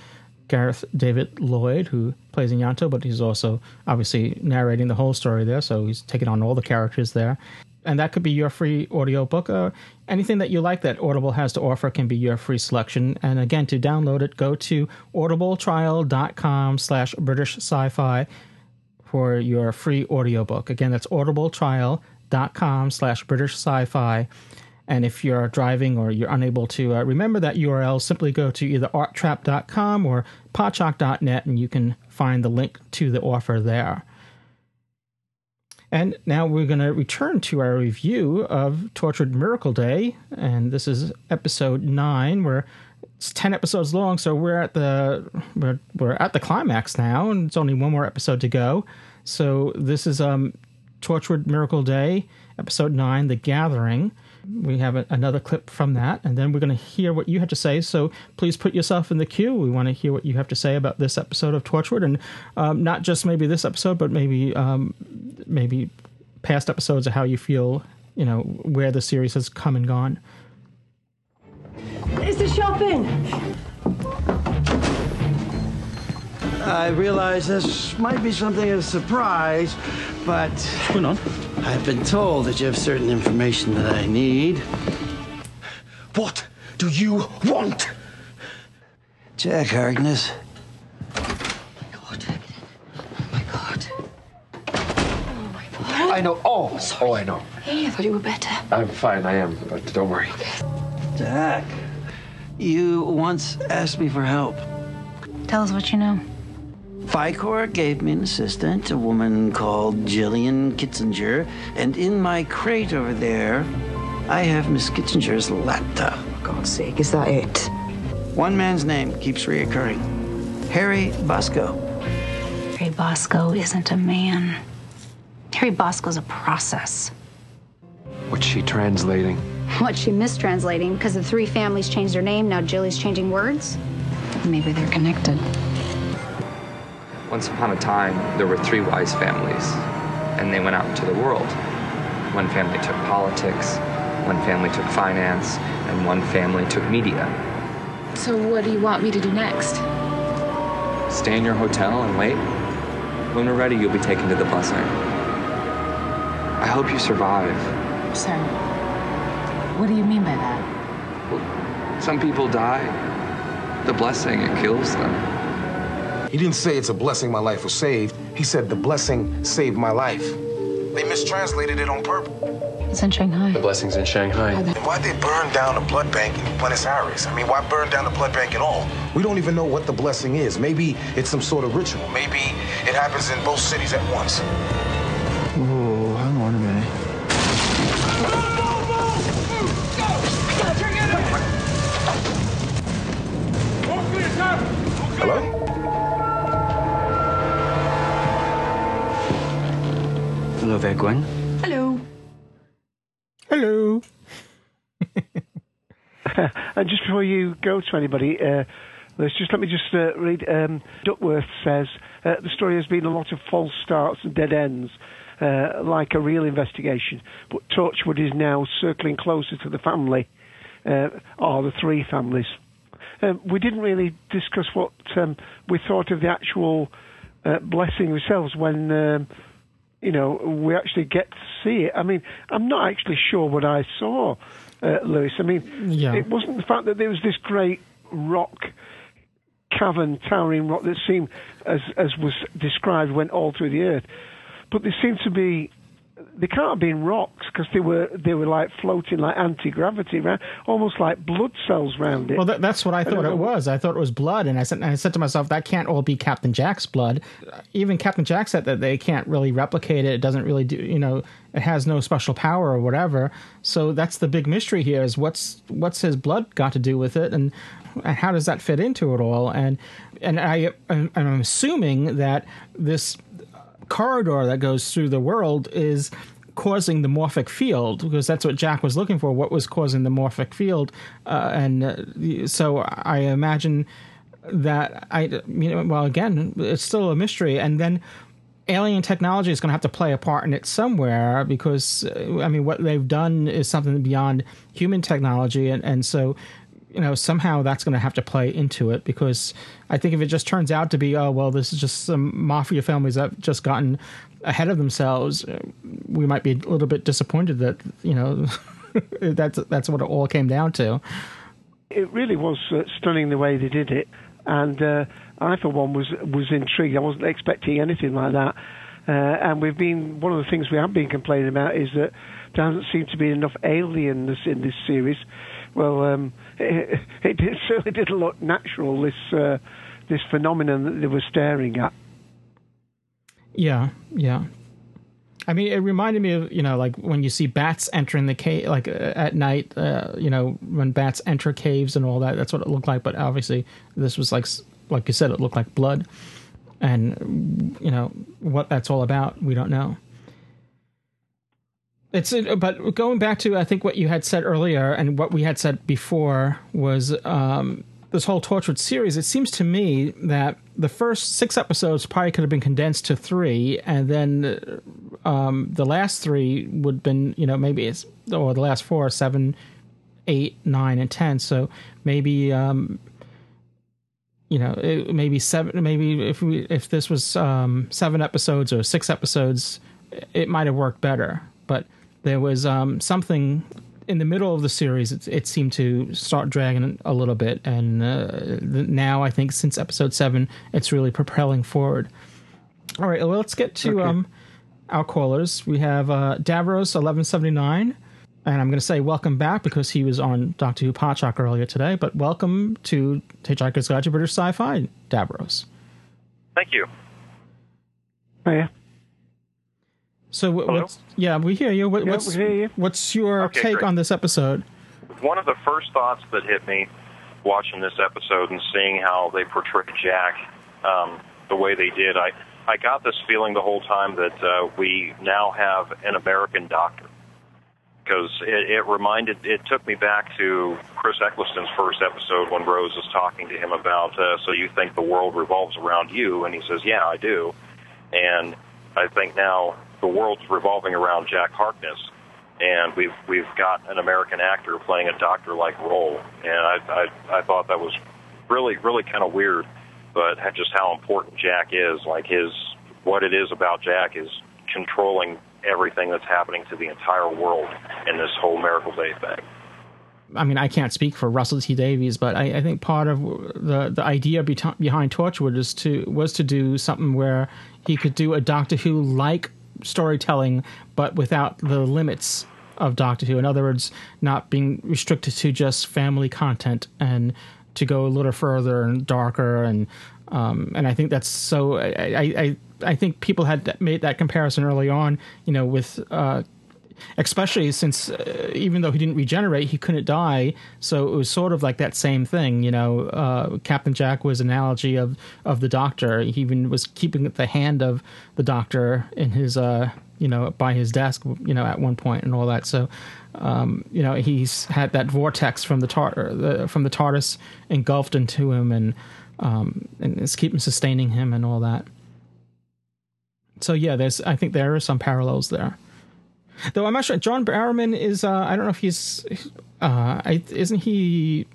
Gareth David Lloyd, who plays Ianto, but he's also obviously narrating the whole story there, so he's taking on all the characters there and that could be your free audiobook. Uh, anything that you like that Audible has to offer can be your free selection. And again, to download it, go to audibletrial.com slash British Sci-Fi for your free audiobook. Again, that's audibletrial.com slash British Sci-Fi. And if you're driving or you're unable to uh, remember that URL, simply go to either arttrap.com or podshock.net and you can find the link to the offer there. And now we're going to return to our review of Torchwood Miracle Day, and this is episode nine. Where it's ten episodes long, so we're at the we're, we're at the climax now, and it's only one more episode to go. So this is um, Torchwood Miracle Day, episode nine, The Gathering. We have a, another clip from that, and then we're going to hear what you had to say. So please put yourself in the queue. We want to hear what you have to say about this episode of Torchwood, and um, not just maybe this episode, but maybe um, maybe past episodes of how you feel, you know, where the series has come and gone. Is the shopping? I realize this might be something of a surprise, but. What's going on? I've been told that you have certain information that I need. What do you want? Jack Harkness. Oh my God. Oh my God. Oh my God. I know. Oh, oh, I know. Hey, I thought you were better. I'm fine. I am, but don't worry. Jack, you once asked me for help. Tell us what you know. PhiCorp gave me an assistant, a woman called Jillian Kitzinger, and in my crate over there, I have Miss Kitzinger's laptop. For God's sake, is that it? One man's name keeps reoccurring Harry Bosco. Harry Bosco isn't a man. Harry Bosco's a process. What's she translating? What's she mistranslating? Because the three families changed their name, now Jilly's changing words? Maybe they're connected. Once upon a time, there were three wise families, and they went out into the world. One family took politics, one family took finance, and one family took media. So, what do you want me to do next? Stay in your hotel and wait. When we're ready, you'll be taken to the blessing. I hope you survive. Sir, what do you mean by that? Some people die. The blessing, it kills them. He didn't say it's a blessing my life was saved. He said the blessing saved my life. They mistranslated it on purpose. It's in Shanghai. The blessing's in Shanghai. Then why'd they burn down the blood bank in Buenos Aires? I mean, why burn down the blood bank at all? We don't even know what the blessing is. Maybe it's some sort of ritual. Maybe it happens in both cities at once. Gwen. Hello. Hello. and just before you go to anybody, uh, let's just let me just uh, read. Um, Duckworth says uh, the story has been a lot of false starts and dead ends, uh, like a real investigation. But Torchwood is now circling closer to the family, uh, or the three families. Um, we didn't really discuss what um, we thought of the actual uh, blessing ourselves when. You know, we actually get to see it. I mean, I'm not actually sure what I saw, uh, Lewis. I mean, Yeah. it wasn't the fact that there was this great rock cavern, towering rock that seemed, as as was described, went all through the earth. But there seemed to be, they can't have been rocks because they were they were like floating like anti gravity? Almost like blood cells round it. Well, that, that's what I thought it was. I thought it was blood, and I said, and I said to myself, that can't all be Captain Jack's blood. Even Captain Jack said that they can't really replicate it. It doesn't really do, you know, it has no special power or whatever. So that's the big mystery here: is what's what's his blood got to do with it, and and how does that fit into it all? And and I and I'm assuming that this corridor that goes through the world is causing the morphic field because that's what Jack was looking for. What was causing the morphic field? Uh, and uh, so I imagine that I, you know, well, again, it's still a mystery. And then alien technology is going to have to play a part in it somewhere because, uh, I mean, what they've done is something beyond human technology. And, and so, you know, somehow that's going to have to play into it because I think if it just turns out to be, oh, well, this is just some mafia families that have just gotten ahead of themselves, uh, we might be a little bit disappointed that, you know, that's, that's what it all came down to. it really was uh, stunning the way they did it, and uh, I for one was was intrigued. I wasn't expecting anything like that. Uh, and we've been one of the things we have been complaining about is that there doesn't seem to be enough aliens in this series. Well, um, it, it, certainly didn't look natural. This uh, this phenomenon that they were staring at. Yeah, yeah. I mean, it reminded me of you know, like when you see bats entering the cave, like uh, at night. Uh, you know, when bats enter caves and all that. That's what it looked like. But obviously, this was like, like you said, it looked like blood, and you know what that's all about. We don't know. It's uh, but going back to I think what you had said earlier and what we had said before was um, this whole Torchwood series. It seems to me that the first six episodes probably could have been condensed to three, and then um, the last three would have been you know maybe it's or the last four seven, eight, nine, and ten. So maybe. Um, you know, it, maybe seven. Maybe if we if this was um, seven episodes or six episodes, it might have worked better. But there was um, something in the middle of the series. It, it seemed to start dragging a little bit, and uh, the- now I think since episode seven, it's really propelling forward. All right, well, let's get to Okay. um, our callers. We have uh, Davros eleven seventy nine. And I'm going to say welcome back because he was on Doctor Who Podshock earlier today. But welcome to Hitchhiker's Guide to British Sci-Fi, Davros. Thank you. Oh, yeah. So wh- what's yeah, we hear you. What, Yeah, what's we hear you. what's your Okay, take great. on this episode? One of the first thoughts that hit me watching this episode and seeing how they portrayed Jack um, the way they did, I, I got this feeling the whole time that uh, we now have an American doctor. Because it, it reminded, it took me back to Chris Eccleston's first episode when Rose was talking to him about, uh, so you think the world revolves around you? And he says, yeah, I do. And I think now the world's revolving around Jack Harkness, and we've we've got an American actor playing a doctor-like role, and I I, I thought that was really really kind of weird, but just how important Jack is, like his what it is about Jack is controlling everything that's happening to the entire world in this whole Miracle Day thing. I mean, I can't speak for Russell T Davies, but I, I think part of the the idea beti- behind Torchwood is to was to do something where he could do a Doctor Who like storytelling, but without the limits of Doctor Who. In other words, not being restricted to just family content and to go a little further and darker and um, and I think that's so. I, I I think people had made that comparison early on, you know, with uh, especially since uh, even though he didn't regenerate, he couldn't die. So it was sort of like that same thing, you know. Uh, Captain Jack was analogy of of the Doctor. He even was keeping the hand of the Doctor in his, uh, you know, by his desk, you know, at one point and all that. So. Um, you know, he's had that vortex from the, tar- the from the TARDIS engulfed into him, and um, and it's keeping sustaining him and all that. So yeah, there's I think there are some parallels there. Though I'm not sure. John Barrowman is. Uh, I don't know if he's. Uh, I, isn't he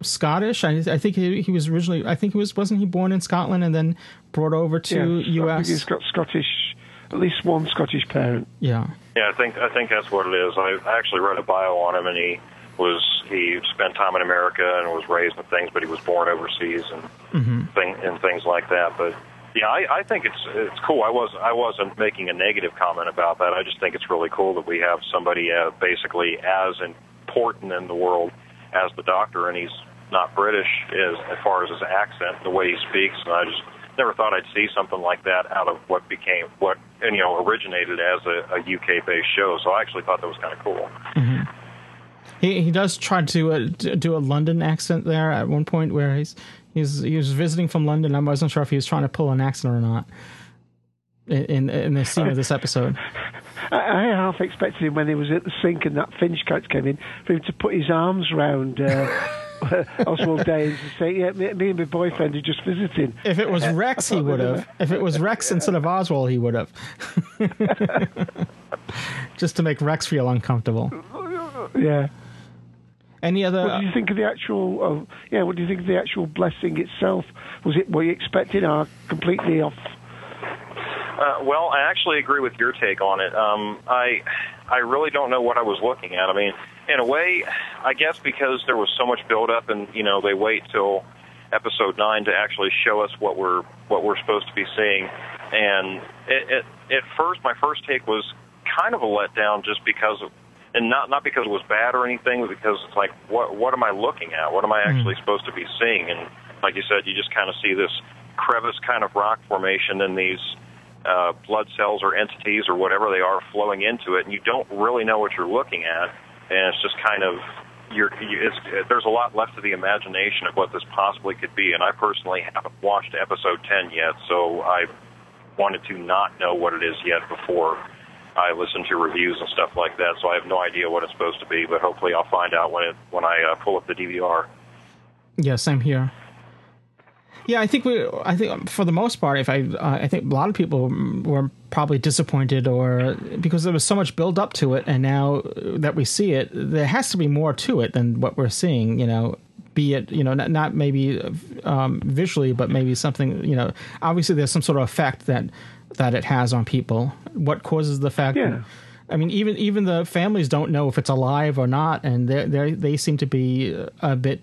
Scottish? I, I think he, he, was originally. I think he was. Wasn't he born in Scotland and then brought over to yeah, U.S. he's got Scottish. At least one Scottish parent. Yeah. Yeah, I think I think that's what it is. I actually read a bio on him, and he was he spent time in America and was raised in things, but he was born overseas and mm-hmm. thing and things like that. But yeah, I, I think it's it's cool. I was I wasn't making a negative comment about that. I just think it's really cool that we have somebody uh, basically as important in the world as the Doctor, and he's not British as as far as his accent, the way he speaks. And I just never thought I'd see something like that out of what became what you know originated as a, a UK based show. So I actually thought that was kind of cool. Mm-hmm. He he does try to uh, do a London accent there at one point where he's He's he was visiting from London. I wasn't sure if he was trying to pull an accent or not. In in the scene of this episode, I, half expected him when he was at the sink and that Finch coach came in for him to put his arms round uh, Oswald Danes and say, "Yeah, me, me, and my boyfriend are just visiting." If it was Rex, he would have. If it was Rex instead of Oswald, he would have. just to make Rex feel uncomfortable. Yeah. Any other? What do you think of the actual? Uh, yeah, what do you think of the actual blessing itself? Was it were you expecting or completely off? Uh, well, I actually agree with your take on it. Um, I I really don't know what I was looking at. I mean, in a way, I guess because there was so much build up, and you know they wait till episode nine to actually show us what we're what we're supposed to be seeing. And it, it, at first, my first take was kind of a letdown, just because of and not not because it was bad or anything, but because it's like what what am I looking at? What am I actually mm. supposed to be seeing? And like you said, you just kind of see this crevice kind of rock formation and these uh, blood cells or entities or whatever they are flowing into it, and you don't really know what you're looking at, and it's just kind of you're, you, it's, there's a lot left to the imagination of what this possibly could be. And I personally haven't watched episode 10 yet, so I wanted to not know what it is yet before I listen to reviews and stuff like that, so I have no idea what it's supposed to be. But hopefully, I'll find out when it when I uh, pull up the DVR. Yeah, same here. Yeah, I think we. I think for the most part, if I, uh, I think a lot of people were probably disappointed, or because there was so much build up to it, and now that we see it, there has to be more to it than what we're seeing. You know, be it you know not, not maybe um, visually, but maybe something. You know, obviously there's some sort of effect that that it has on people. What causes the fact? Yeah. I mean, even even the families don't know if it's alive or not, and they they they seem to be a bit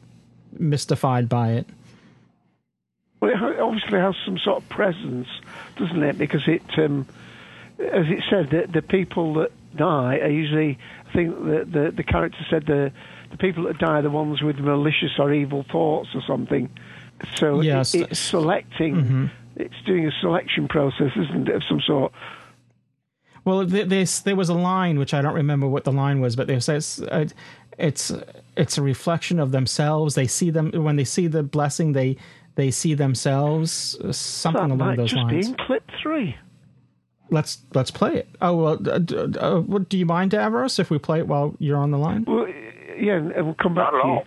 mystified by it. Well, it obviously has some sort of presence, doesn't it? Because it, um, as it said, the, the people that die are usually. I think the the, the character said the the people that die are the ones with malicious or evil thoughts or something. So yes. it, it's selecting. Mm-hmm it's doing a selection process, isn't it, of some sort? Well, this there was a line which I don't remember what the line was, but they says uh, it's it's a reflection of themselves. They see them when they see the blessing. They they see themselves uh, something that along might those just lines. Be in clip three. Let's let's play it. Oh well, uh, uh, do you mind, Davros, if we play it while you're on the line? Well, yeah, and we'll come back. Not at all.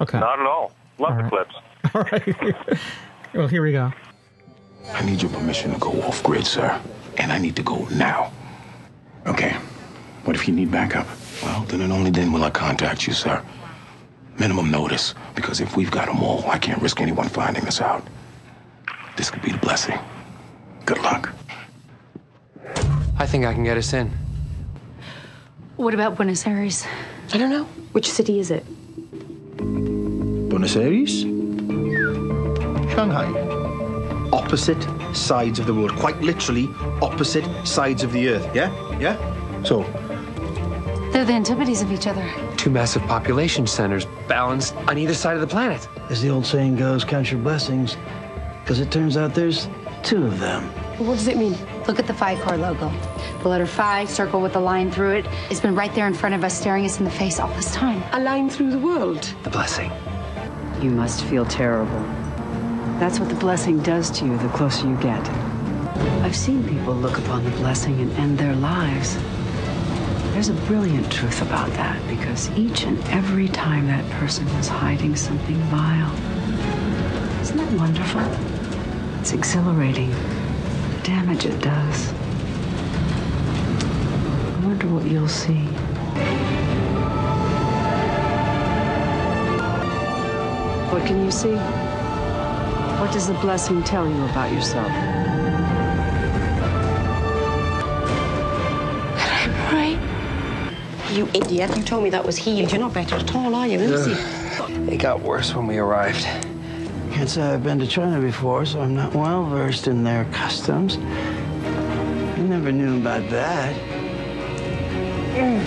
Okay. Not at all. Love all the right. clips. All right. well, here we go. I need your permission to go off grid, sir. And I need to go now. Okay. What if you need backup? Well, then and only then will I contact you, sir. Minimum notice, because if we've got them all, I can't risk anyone finding us out. This could be the blessing. Good luck. I think I can get us in. What about Buenos Aires? I don't know. Which city is it? Buenos Aires? Shanghai. Opposite sides of the world. Quite literally, opposite sides of the earth. Yeah? Yeah? So, They're the antipodes of each other. Two massive population centers balanced on either side of the planet. As the old saying goes, count your blessings, because it turns out there's two of them. What does it mean? Look at the PhiCorp logo. The letter Phi, circle with a line through it, it's been right there in front of us, staring us in the face all this time. A line through the world. The blessing. You must feel terrible. That's what the blessing does to you the closer you get. I've seen people look upon the blessing and end their lives. There's a brilliant truth about that because each and every time that person was hiding something vile. Isn't that wonderful? It's exhilarating. The damage it does. I wonder what you'll see. What can you see? What does the blessing tell you about yourself? That I'm right. You idiot. You told me that was healed. You're not better at all, are you, Lucy? It got worse when we arrived. Can't say I've been to China before, so I'm not well versed in their customs. I never knew about that. Mm.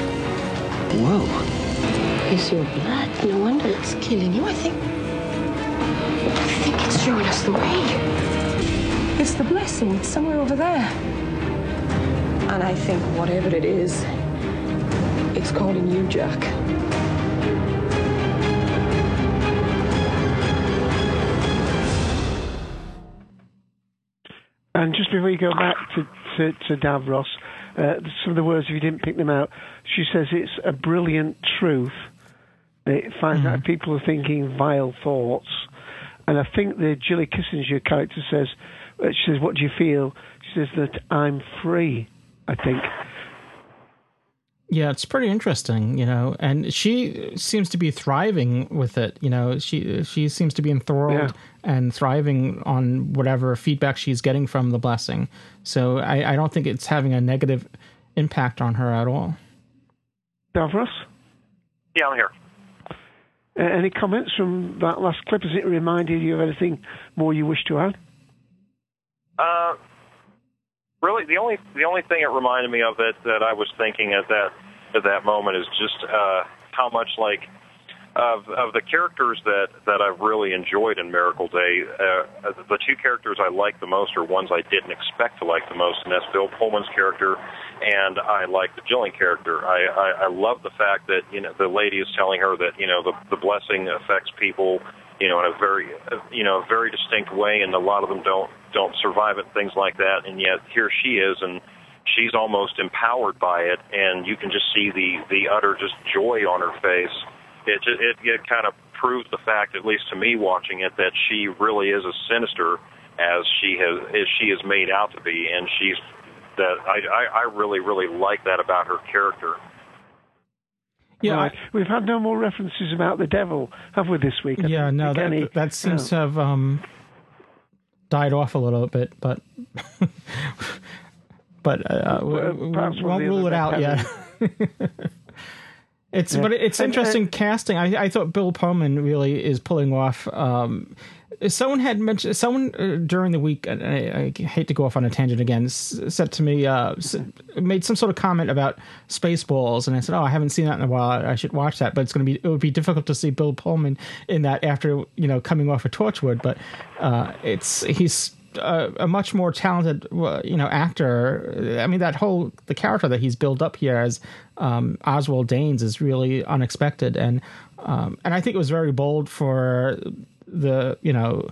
Whoa. It's your blood. No wonder it's killing you. I think. I it's showing us the way. It's the blessing. It's somewhere over there. And I think whatever it is, it's calling you, Jack. And just before you go back to, to, to Davros, uh, some of the words, if you didn't pick them out, she says it's a brilliant truth. It finds out people are thinking vile thoughts. And I think the Julie Kissinger character says, uh, she says, what do you feel? She says that I'm free, I think. Yeah, it's pretty interesting, you know, and she seems to be thriving with it. You know, she she seems to be enthralled Yeah. and thriving on whatever feedback she's getting from the blessing. So I, I don't think it's having a negative impact on her at all. Davros? Yeah, I'm here. Uh, any comments from that last clip? Has it reminded you of anything more you wish to add? Uh, really, the only the only thing it reminded me of that that I was thinking at that at that moment is just uh, how much like of of the characters that that I've really enjoyed in Miracle Day. Uh, the two characters I like the most are ones I didn't expect to like the most, and that's Bill Pullman's character, and I like the Jillian character. I, I I love the fact that you know the lady is telling her that you know the the blessing affects people you know, in a very, you know, very distinct way, and a lot of them don't don't survive it, things like that. And yet here she is, and she's almost empowered by it, and you can just see the the utter just joy on her face. It ju- it, it kind of proves the fact, at least to me watching it, that she really is as sinister as she has as she is made out to be, and she's that I I, I really really like that about her character. Yeah, Right. We've had no more references about the devil, have we, this week? I Yeah, no, think any- that that seems no. to have um, died off a little bit, but but uh, well, we, won't rule it out yet. it's Yeah. but it's And- interesting casting. I, I thought Bill Pullman really is pulling off. Um, someone had mentioned someone uh, during the week. And I, I hate to go off on a tangent again. s- Said to me, uh, s- made some sort of comment about Spaceballs, and I said, "Oh, I haven't seen that in a while. I should watch that." But it's going to be it would be difficult to see Bill Pullman in that after you know coming off of Torchwood. But uh, it's he's. A, a much more talented, uh, you know, actor. I mean, that whole the character that he's built up here as um, Oswald Danes is really unexpected, and um, and I think it was very bold for the you know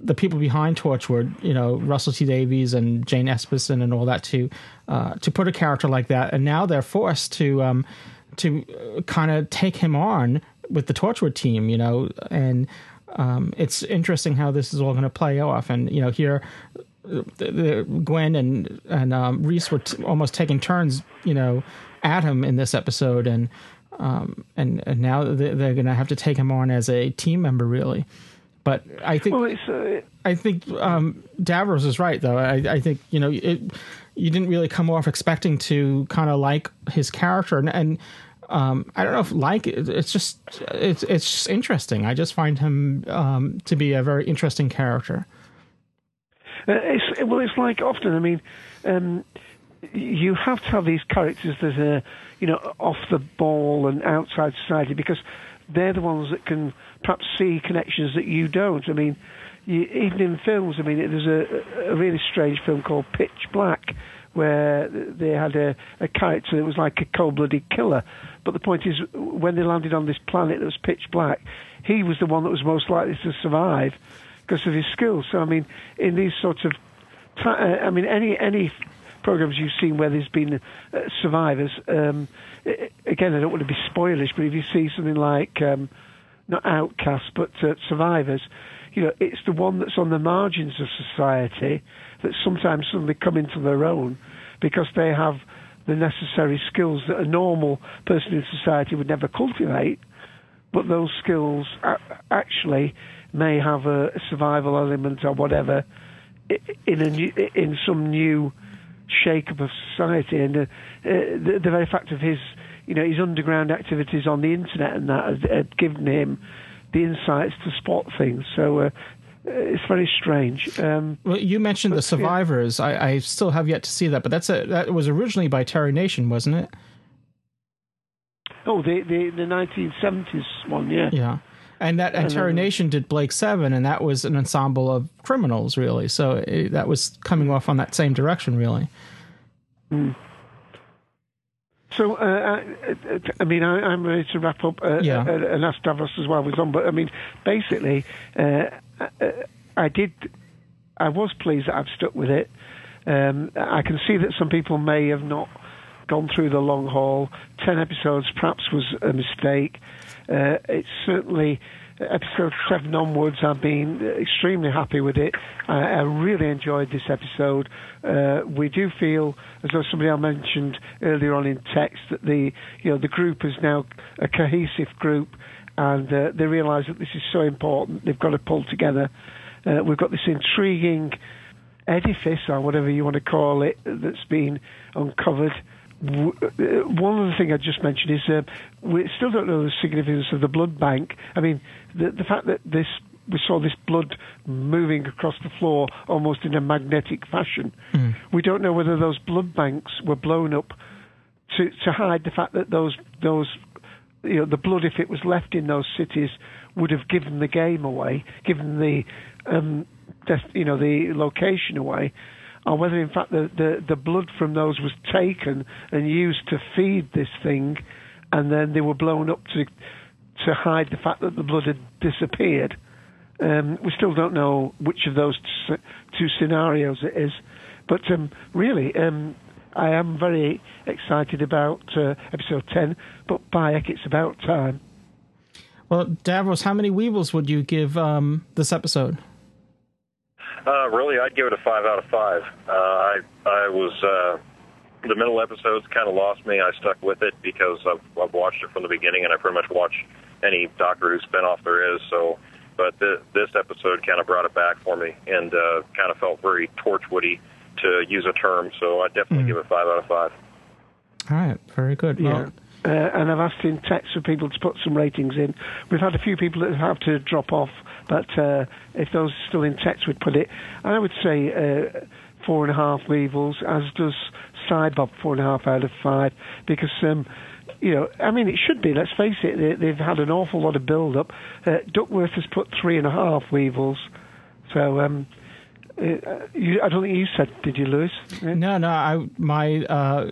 the people behind Torchwood, you know Russell T Davies and Jane Espenson and all that to uh, to put a character like that, and now they're forced to um, to kind of take him on with the Torchwood team, you know, and um, it's interesting how this is all going to play off, and you know here. The, the Gwen and and um, Rhys were t- almost taking turns, you know, at him in this episode, and um, and, and now they- they're going to have to take him on as a team member, really. But I think Well, uh, I think um, Davros is right, though. I, I think you know it. You didn't really come off expecting to kind of like his character, and, and um, I don't know if like it's just it's it's just interesting. I just find him um, to be a very interesting character. Uh, it's, well, it's like often. I mean, um, you have to have these characters that are, you know, off the ball and outside society because they're the ones that can perhaps see connections that you don't. I mean, you, even in films, I mean, there's a, a really strange film called Pitch Black where they had a, a character that was like a cold-blooded killer. But the point is, when they landed on this planet that was pitch black, he was the one that was most likely to survive because of his skills. So, I mean, in these sorts of, uh, I mean, any any programs you've seen where there's been uh, survivors. Um, again, I don't want to be spoilish, but if you see something like um, not outcasts but uh, survivors, you know, it's the one that's on the margins of society that sometimes suddenly come into their own because they have the necessary skills that a normal person in society would never cultivate. But those skills actually may have a survival element or whatever in a new, in some new shake-up of society. And uh, uh, the, the, very fact of his, you know, his underground activities on the internet and that had, had given him the insights to spot things. So uh, it's very strange. Um, well, you mentioned but, the survivors. Yeah. I, I, still have yet to see that, but that's a, that was originally by Terry Nation, wasn't it? Oh, the the, the 1970s one, yeah. Yeah. And that and, and Terry Nation did Blake Seven, and that was an ensemble of criminals, really. So it, that was coming off on that same direction, really. Mm. So, uh, I, uh, I, mean, I, am ready to wrap up uh, yeah. uh, and ask Davros as well was on, but I mean, basically, uh, uh, I did. I was pleased that I've stuck with it. Um, I can see that some people may have not gone through the long haul. Ten episodes perhaps was a mistake. Uh, it's certainly episode seven onwards. I've been extremely happy with it. I, I really enjoyed this episode. Uh, we do feel, as though somebody else mentioned earlier on in text, that the you know the group is now a cohesive group and uh, they realise that this is so important. They've got to pull together. Uh, we've got this intriguing edifice, or whatever you want to call it, that's been uncovered. Uh, one other thing I just mentioned is uh, we still don't know the significance of the blood bank. I mean, the, the fact that this we saw this blood moving across the floor almost in a magnetic fashion. Mm. We don't know whether those blood banks were blown up to to hide the fact that those those you know, the blood, if it was left in those cities, would have given the game away, given the, um, you know, the location away, or whether in fact the, the, the blood from those was taken and used to feed this thing, and then they were blown up to to hide the fact that the blood had disappeared. Um, we still don't know which of those two scenarios it is, but um, really, um, I am very excited about uh, episode 10, but Bayek, it's about time. Well, Davros, how many Weevils would you give um, this episode? Uh, really, I'd give it a five out of five. Uh, I I was uh, the middle episodes kind of lost me. I stuck with it because I've, I've watched it from the beginning, and I pretty much watch any Doctor Who spinoff there is. So, but the, this episode kind of brought it back for me, and uh, kind of felt very Torchwoody to use a term. So I definitely mm. give it five out of five. All right, very good. Yeah. Well, uh, and I've asked in text for people to put some ratings in. We've had a few people that have to drop off, but uh, if those are still in text, we'd put it. I would say uh, four and a half Weevils, as does Sidebob, four and a half out of five, because. Um, you know, I mean, it should be. Let's face it; they, have had an awful lot of build-up. Uh, Duckworth has put three and a half Weevils, so um, you, I don't think you said, did you, Lewis? No, no. I my uh,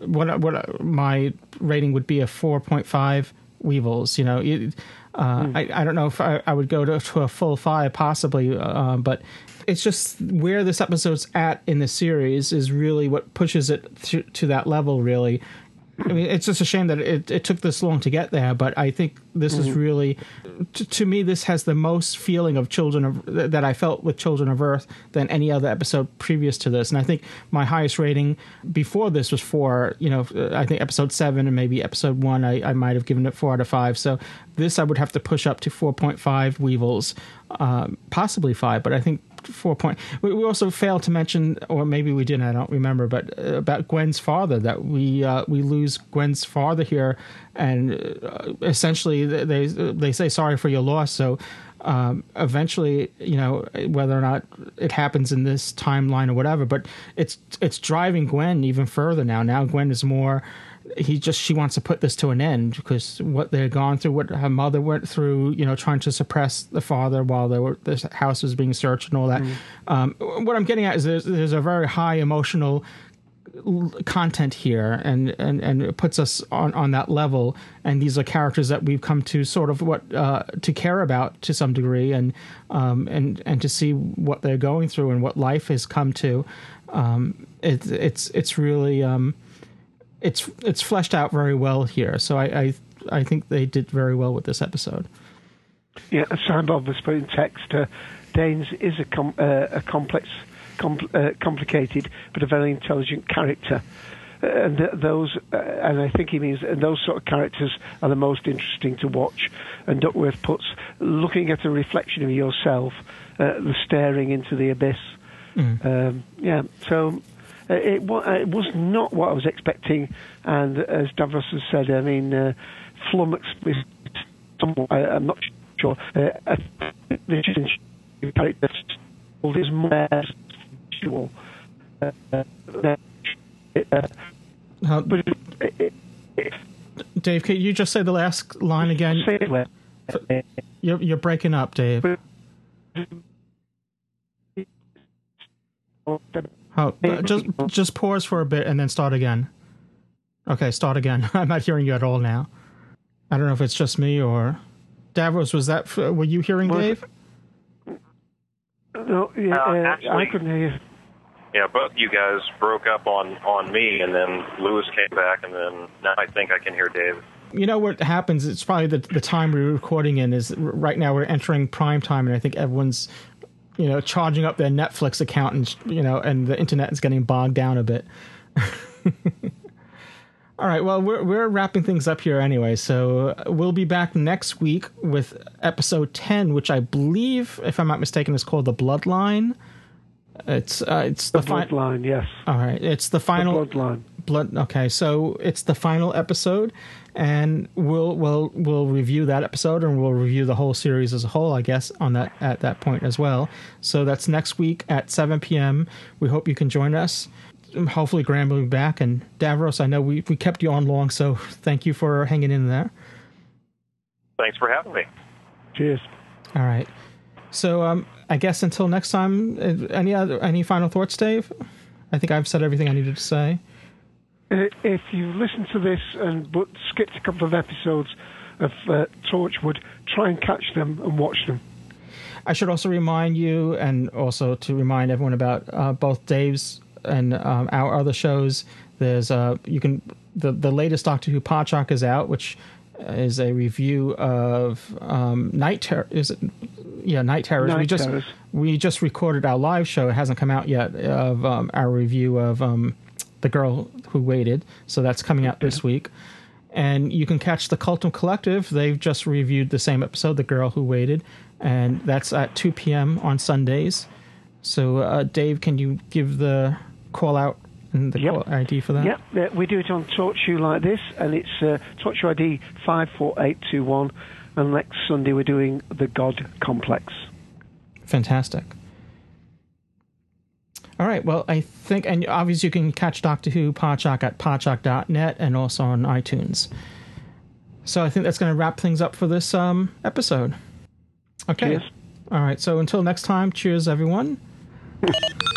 what what my rating would be a four point five Weevils. You know, it, uh, mm. I I don't know if I, I would go to, to, a full five possibly, uh, but it's just where this episode's at in the series is really what pushes it to, to that level. Really, I mean, it's just a shame that it, it took this long to get there, but I think this mm-hmm. is really, to, to, me, this has the most feeling of Children of that I felt with Children of Earth than any other episode previous to this. And I think my highest rating before this was four. You know, I think episode seven and maybe episode one, I, I might have given it four out of five. So this I would have to push up to four point five Weevils, uh, possibly five. But I think four point. We, we, also failed to mention, or maybe we didn't. I don't remember, but uh, about Gwen's father. That we uh, we lose Gwen's father here, and uh, essentially they they say sorry for your loss. So. Um, eventually, you know, whether or not it happens in this timeline or whatever, but it's it's driving Gwen even further now. Now Gwen is more he just she wants to put this to an end because what they're gone through, what her mother went through, you know, trying to suppress the father while they were this house was being searched and all that. Um, what I'm getting at is there's, there's a very high emotional content here and, and, and it puts us on, on that level. And these are characters that we've come to sort of what uh, to care about to some degree and um, and and to see what they're going through and what life has come to. Um, it, it's it's really um, it's it's fleshed out very well here so I, I I think they did very well with this episode Yeah, Simon Bob was put in text, uh, Danes is a, com- uh, a complex, com- uh, complicated, but a very intelligent character. Uh, and th- those, uh, and I think he means, and those sort of characters are the most interesting to watch. And Duckworth puts looking at a reflection of yourself, uh, the staring into the abyss. Um, yeah, so it, uh, it was not what I was expecting, and as Davros has said, I mean, uh, flummoxed with somewhat, I, I'm not sure. Uh, I think the change character is more visual. Uh, uh, uh, but it, it, it, Dave can you just say the last line again say it well. you're, you're breaking up Dave Oh, uh, just just pause for a bit and then start again. Okay, start again. I'm not hearing you at all now. I don't know if it's just me or Davros. Was that? Were you hearing Dave? No, yeah, Uh, uh, I couldn't hear you. Yeah, both you guys broke up on on me, and then Lewis came back, and then now I think I can hear Dave. You know what happens? It's probably the the time we're recording in is right now. We're entering prime time, and I think everyone's you know charging up their Netflix account, and you know, and the internet is getting bogged down a bit. All right, well, we're we're wrapping things up here anyway, so we'll be back next week with episode ten, which I believe, if I'm not mistaken, is called the Bloodline. It's uh, it's the, The fi- bloodline, yes. All right, it's the final The bloodline. blood. Okay, so it's the final episode, and we'll we'll we'll review that episode, and we'll review the whole series as a whole, I guess, on that at that point as well. So that's next week at 7 p.m. We hope you can join us. Hopefully, Graham will be back, and Davros. I know we we kept you on long, so thank you for hanging in there. Thanks for having me. Cheers. All right. So um, I guess until next time, uh, any other any final thoughts, Dave? I think I've said everything I needed to say. Uh, If you listen to this and but skipped a couple of episodes of uh, Torchwood, try and catch them and watch them. I should also remind you, and also to remind everyone about uh, both Dave's and um, our other shows. There's uh, you can the the latest Doctor Who Podshock is out, which is a review of um, Night Terror. Is it? Yeah, Night Terrors. we just Terrors. we just recorded our live show. It hasn't come out yet of um, our review of um, the girl who waited. So that's coming out this week. And you can catch the Cultdom Collective. They've just reviewed the same episode, The Girl Who Waited, and that's at 2 p.m. on Sundays. So, uh, Dave, can you give the call out and the call ID for that? Yep, uh, we do it on TalkShoe like this, and it's uh, ID 54821. And next Sunday we're doing The God Complex. Fantastic. All right. Well, I think, and obviously you can catch Doctor Who Podshock at podshock.net and also on iTunes. So I think that's going to wrap things up for this um, episode. Okay. Cheers. All right. So until next time, cheers, everyone.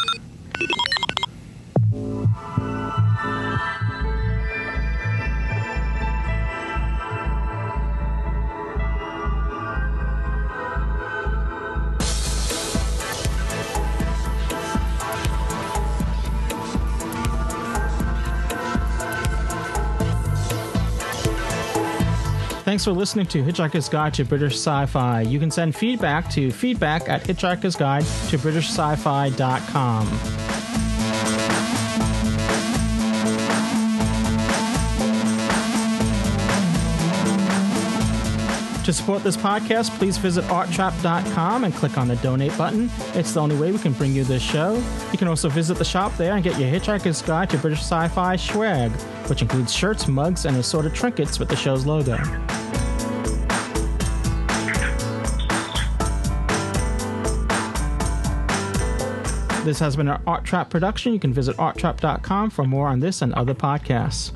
Thanks for listening to Hitchhiker's Guide to British Sci-Fi. You can send feedback to feedback at Hitchhiker's Guide to BritishSci-Fi.com. To support this podcast, please visit arttrap.com and click on the donate button. It's the only way we can bring you this show. You can also visit the shop there and get your Hitchhiker's Guide to British Sci-Fi swag, which includes shirts, mugs, and assorted trinkets with the show's logo. This has been an Art Trap production. You can visit arttrap.com for more on this and other podcasts.